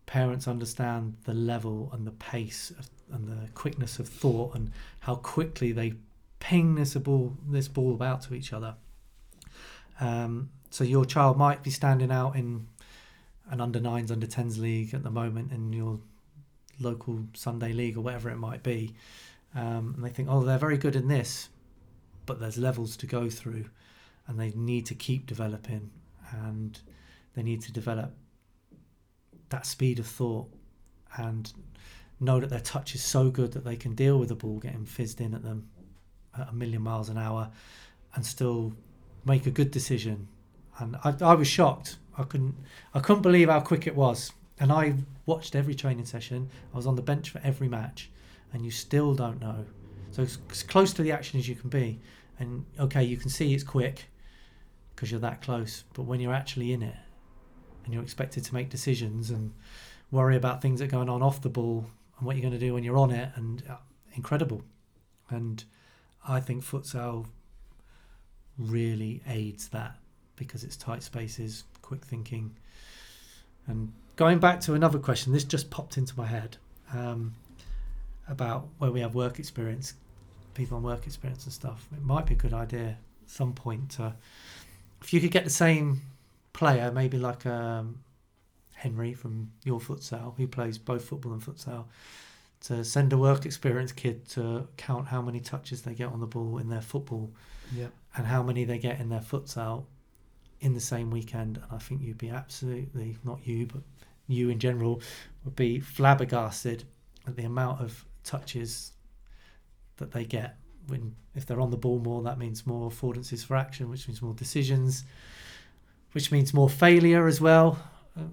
parents understand the level and the pace of, and the quickness of thought and how quickly they ping this ball this ball about to each other. Um, so your child might be standing out in an under nines, under tens league at the moment in your local Sunday league or whatever it might be, um, and they think, oh, they're very good in this, but there's levels to go through, and they need to keep developing, and they need to develop that speed of thought and know that their touch is so good that they can deal with the ball getting fizzed in at them a million miles an hour and still make a good decision. And I, I was shocked. I couldn't I couldn't believe how quick it was. And I watched every training session. I was on the bench for every match, and you still don't know. So it's as close to the action as you can be. And okay, you can see it's quick because you're that close. But when you're actually in it, and you're expected to make decisions and worry about things that are going on off the ball and what you're going to do when you're on it and uh, incredible and i think futsal really aids that because it's tight spaces quick thinking. And going back to another question this just popped into my head um, about where we have work experience people on work experience and stuff. It might be a good idea at some point to if you could get the same player, maybe like um, Henry from your futsal, who plays both football and futsal, to send a work experience kid to count how many touches they get on the ball in their football Yeah. and how many they get in their futsal in the same weekend. And I think you'd be absolutely, not you, but you in general, would be flabbergasted at the amount of touches that they get. When if they're on the ball more, that means more affordances for action, which means more decisions, which means more failure as well. Uh,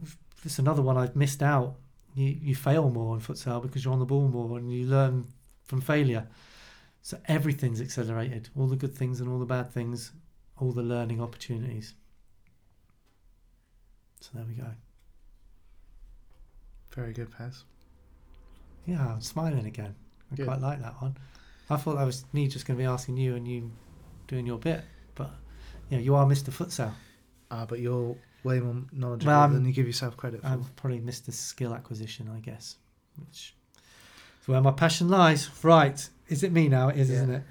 It's another one I've missed out. You you fail more in futsal because you're on the ball more and you learn from failure. So everything's accelerated. All the good things and all the bad things, all the learning opportunities. So there we go. Very good, Pez. Yeah, I'm smiling again. I Good. quite like that one. I thought that was me just going to be asking you and you doing your bit, but yeah, you are Mr. Futsal. Ah, but you're way more knowledgeable Well, than you give yourself credit for. I've probably missed the skill acquisition, I guess, which is where my passion lies. Right, is it me now? It is, Yeah. isn't it?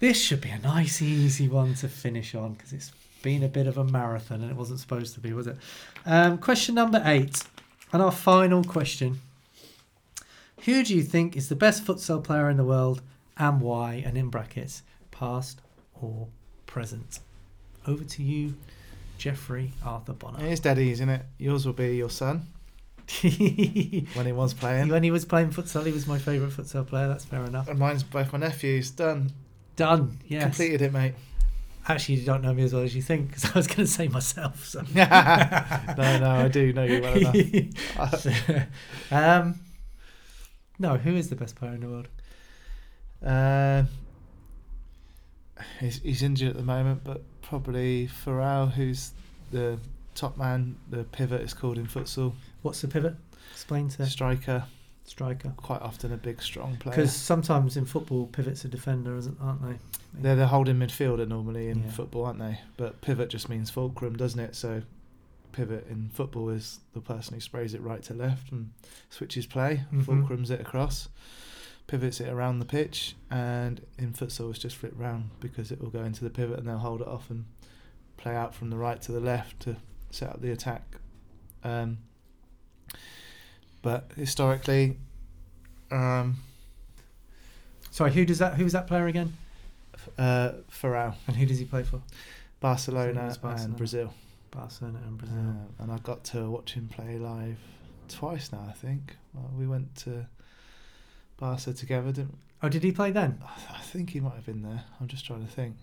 This should be a nice, easy one to finish on because it's been a bit of a marathon and it wasn't supposed to be, was it? Um, question number eight, and our final question: Who do you think is the best futsal player in the world, and why? And in brackets, past or present. Over to you, Geoffrey Arthur Bonner. It is dead easy, isn't it? Yours will be your son when he was playing. when he was playing futsal, he was my favourite futsal player. That's fair enough. And mine's both my nephews. Done. Done. Yes. Completed it, mate. Actually, you don't know me as well as you think because I was going to say myself. So. no, no, I do know you well enough. um, no, who is the best player in the world? Uh, he's, he's injured at the moment, but probably Ferrão, who's the top man, the pivot is called in futsal, What's the pivot? Explain to striker, striker. quite often a big, strong player. Because sometimes in football, pivots are defender, isn't aren't they? They're the holding midfielder normally in Yeah. football, aren't they? But pivot just means fulcrum, doesn't it? So pivot in football is the person who sprays it right to left and switches play. Mhm. Fulcrums it across, pivots it around the pitch, and in futsal it's just flipped round because it will go into the pivot and they'll hold it off and play out from the right to the left to set up the attack. Um, but historically, um, Sorry, who does that? Who was that player again? uh, Ferrão, And who does he play for? Barcelona, Barcelona. and Brazil. Barcelona and Brazil. Uh, and I got to watch him play live twice now. I think well, we went to Barca together. Didn't oh, did he play then? I I think he might have been there. I'm just trying to think.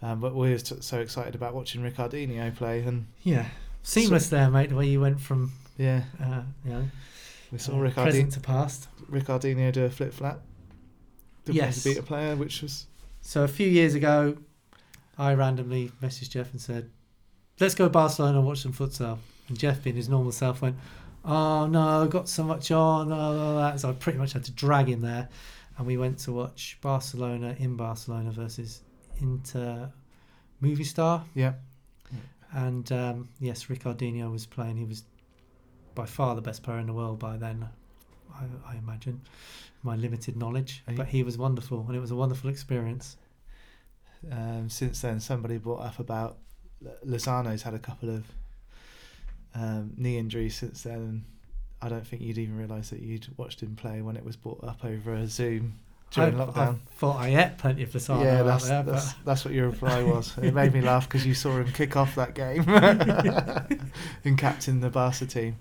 Um, but we were t- so excited about watching Ricardinho play, and Yeah, seamless there, mate. The way you went from yeah, uh, you know we saw uh, Ricardinho, present to past. Ricardinho do a flip flap. Yes. to beat a player, which was So a few years ago, I randomly messaged Geoff and said, "Let's go Barcelona and watch some futsal." And Geoff, being his normal self, went, "Oh no, I've got so much on." So I pretty much had to drag him there, and we went to watch Barcelona in Barcelona versus Inter Movistar. yeah, And um, yes, Ricardinho was playing. He was by far the best player in the world by then, I, I imagine, my limited knowledge. You- But he was wonderful, and it was a wonderful experience. um, since then, somebody brought up about Lozano's had a couple of um, knee injury since then. And I don't think you'd even realise that you'd watched him play when it was brought up over a Zoom during I, lockdown. I thought I ate plenty of Lasagna yeah, that's, there, that's, but that's what your reply was. it made me laugh because you saw him kick off that game and captain the Barca team.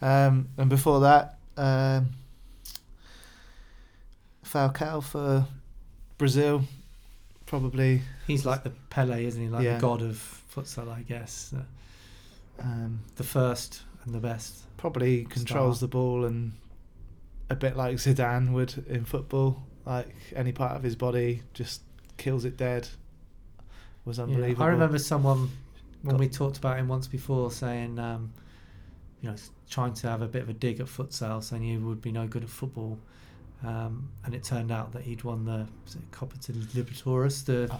Um, and before that, um, Falcao for Brazil, probably. he's like the Pele, isn't he? Like Yeah. the god of futsal, I guess. Um, the first and the best. probably controls Star. the ball and a bit like Zidane would in football. Like any part of his body just kills it dead. Was Yeah, unbelievable. I remember someone when Got- we talked about him once before saying, um, you know, trying to have a bit of a dig at futsal, saying he would be no good at football. Um, and it turned out that he'd won the Copa Libertadores, the Uh,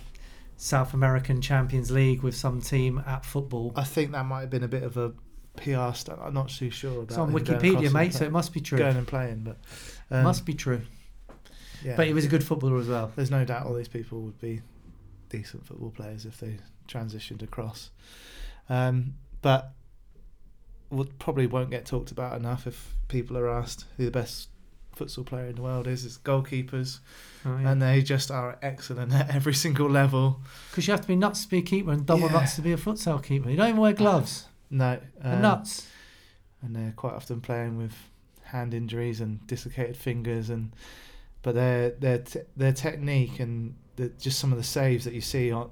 South American Champions League with some team at football. I think that might have been a bit of a PR stunt. I'm not too sure about. It's on him going across Wikipedia, mate, so it must be true. going and playing, but um, must be true. Yeah, But he was a good footballer as well. There's no doubt all these people would be decent football players if they transitioned across. Um, but would probably won't get talked about enough if people are asked who the best futsal player in the world is. It's goalkeepers, Oh, yeah. and they just are excellent at every single level. Because you have to be nuts to be a keeper and double Yeah. nuts to be a futsal keeper. You don't even wear gloves. No, um, nuts. and they're quite often playing with hand injuries and dislocated fingers and but their their te- their technique and the, just some of the saves that you see on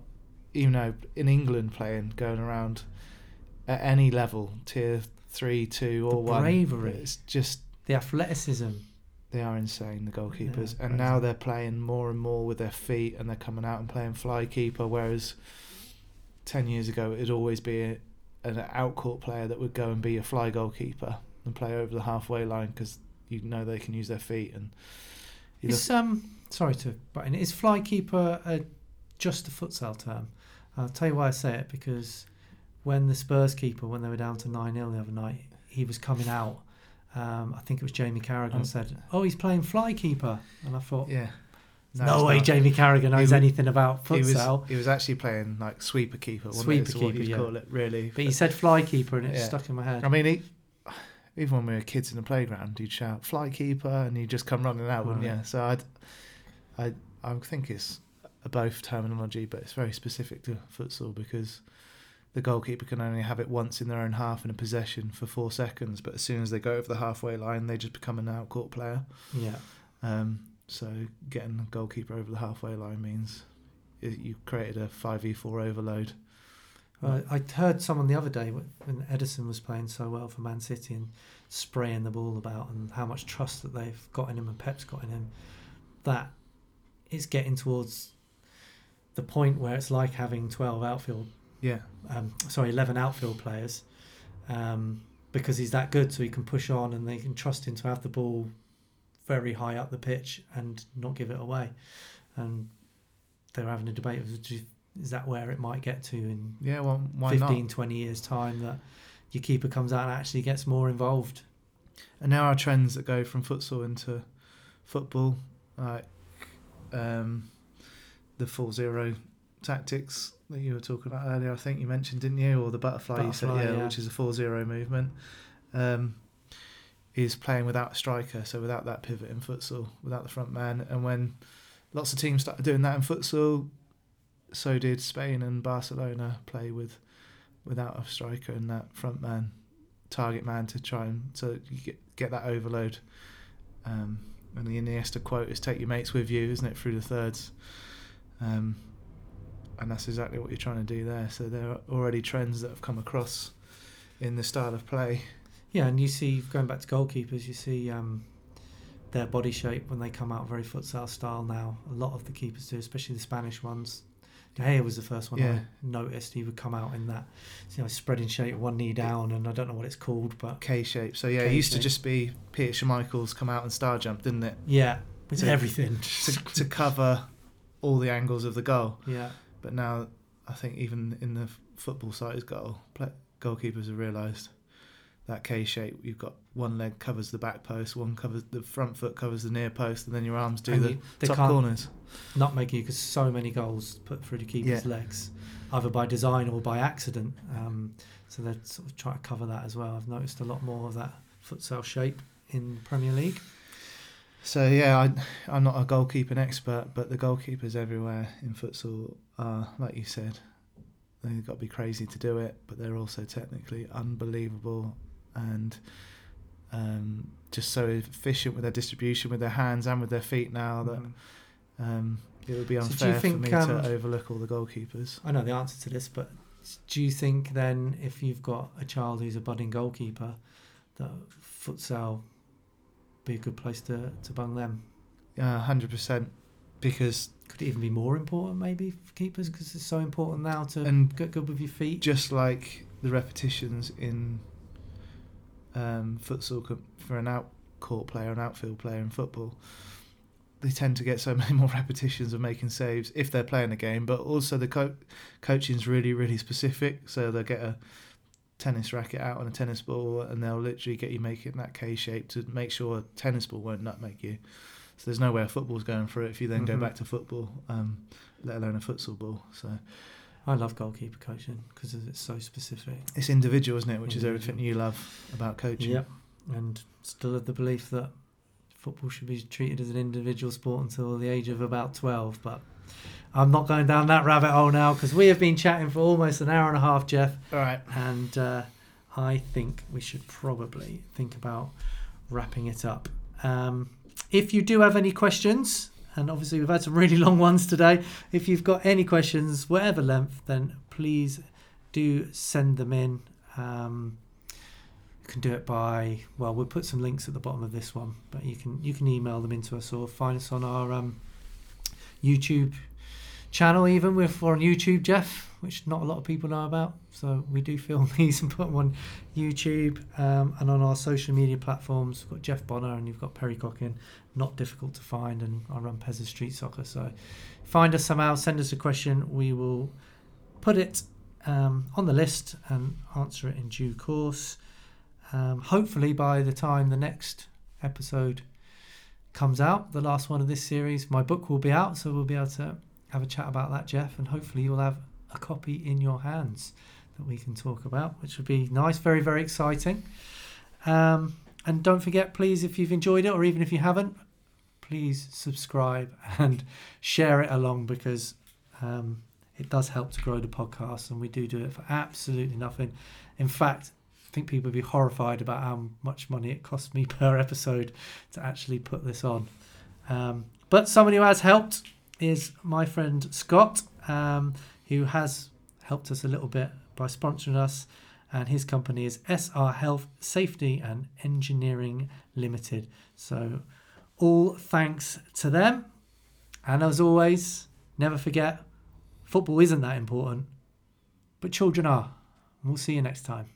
even though in England playing going around at any level tier three two or The one bravery. it's just The athleticism. They are insane the goalkeepers Yeah, and now they're playing more and more with their feet and they're coming out and playing fly keeper whereas 10 years ago it'd always be a, an outcourt player that would go and be a fly goalkeeper and play over the halfway line because you know they can use their feet and you look- um sorry to but in is fly keeper a, just a futsal term? I'll tell you why I say it because when the Spurs keeper when they were down to nine 0 the other night, he was coming out. Um, I think it was Jamie Carragher Oh. said, "Oh, he's playing fly keeper," and I thought, yeah "No, way, not. Jamie Carragher knows wa- anything about he was, futsal." he was actually playing like sweeper keeper Sweeper it? Keeper, yeah. call it really But he said fly keeper, and it Yeah. stuck in my head. I mean he, even when we were kids in the playground he'd shout fly keeper and you'd just come running out wouldn't Right. you so I'd, I I think it's a both terminology but it's very specific to futsal because the goalkeeper can only have it once in their own half in a possession for four seconds but as soon as they go over the halfway line they just become an out court player. Yeah, um, so getting a goalkeeper over the halfway line means you created a 5v4 overload. Well, I heard someone the other day when when Ederson was playing so well for Man City and spraying the ball about and how much trust that they've got in him and Pep's got in him, that it's getting towards the point where it's like having 12 outfield Yeah. um, sorry, 11 outfield players um, because he's that good. So he can push on and they can trust him to have the ball very high up the pitch and not give it away. And they were having a debate of is that where it might get to in Yeah. Well, why 15, not? 20 years' time that your keeper comes out and actually gets more involved? And now our trends that go from futsal into football, like um, the four zero tactics that you were talking about earlier. I think you mentioned, didn't you, or the butterfly? you said, Butterfly, yeah, yeah. which is a four zero movement. Um, is playing without a striker, so without that pivot in futsal, without the front man. And when lots of teams started doing that in futsal, so did Spain and Barcelona play with without a striker and that front man, target man to try and so you get get that overload. Um, and the Iniesta quote is "Take your mates with you," isn't it, through the thirds? Um, and that's exactly what you're trying to do there. So there are already trends that have come across in the style of play. Yeah, and you see, going back to goalkeepers, you see um, their body shape when they come out very futsal style now. A lot of the keepers do, especially the Spanish ones. De Gea was the first one Yeah. I noticed. He would come out in that, you know, spreading shape, one knee down, and I don't know what it's called, but K shape. So yeah, it used to just be Peter Schmeichel's come out and star jump, didn't it? yeah, it's So- everything. To, to cover all the angles of the goal. yeah, But now I think even in the football sized goal, goalkeepers have realised that K shape. You've got one leg covers the back post, one covers the front foot covers the near post, and then your arms do And the you- top corners. not making you because so many goals put through the keeper's Yeah. legs, either by design or by accident. Um, so they're sort of trying to cover that as well. I've noticed a lot more of that futsal shape in Premier League. So yeah, I, I'm not a goalkeeping expert, but the goalkeepers everywhere in futsal are, like you said, they've got to be crazy to do it, but they're also technically unbelievable and um, just so efficient with their distribution with their hands and with their feet now that Mm. um, it would be So unfair think, for me um, to overlook all the goalkeepers. I know the answer to this, but do you think then if you've got a child who's a budding goalkeeper, that futsal be a good place to, to bung them? Yeah, hundred percent, because Could it even be more important maybe for keepers because it's so important now to And get good with your feet? just like the repetitions in um, futsal for an out court player, an outfield player in football, they tend to get so many more repetitions of making saves if they're playing a game. But also the co- coaching's really, really specific. So they'll get a tennis racket out on a tennis ball, and they'll literally get you making that K shape to make sure a tennis ball won't nutmeg you. So there's no way a football's going through it if you then Mhm. go back to football, um, let alone a futsal ball. So I love goalkeeper coaching because it's so specific. it's individual, isn't it? Which is everything you love about coaching. Yep. And still of the belief that football should be treated as an individual sport until the age of about 12. But I'm not going down that rabbit hole now because we have been chatting for almost an hour and a half, Geoff. All right. And uh, I think we should probably think about wrapping it up. Um, if you do have any questions, and obviously we've had some really long ones today, if you've got any questions, whatever length, then please do send them in. Um, you can do it by well, we'll put some links at the bottom of this one, but you can you can email them into us or find us on our um, YouTube channel. Even we're on YouTube, Geoff, which not a lot of people know about. So we do film these and put them on YouTube um, and on our social media platforms. We've got Geoff Bonner and you've got Perry Cockin. Not difficult to find, and I run Pezza Street Soccer. So find us somehow, send us a question. We will put it um, on the list and answer it in due course. Um, hopefully, by the time the next episode comes out, the last one of this series, my book will be out, so we'll be able to have a chat about that, Geoff, and hopefully you'll have a copy in your hands that we can talk about, which would be nice, very, very exciting. Um, and don't forget, please, if you've enjoyed it or even if you haven't, please subscribe and share it along because um, it does help to grow the podcast and we do do it for absolutely nothing. In fact, I think people would be horrified about how much money it costs me per episode to actually put this on. Um, but someone who has helped is my friend Scott, um, who has helped us a little bit by sponsoring us. And his company is SR Health Safety and Engineering Limited. So, all thanks to them. And as always, never forget football isn't that important, but children are. We'll see you next time.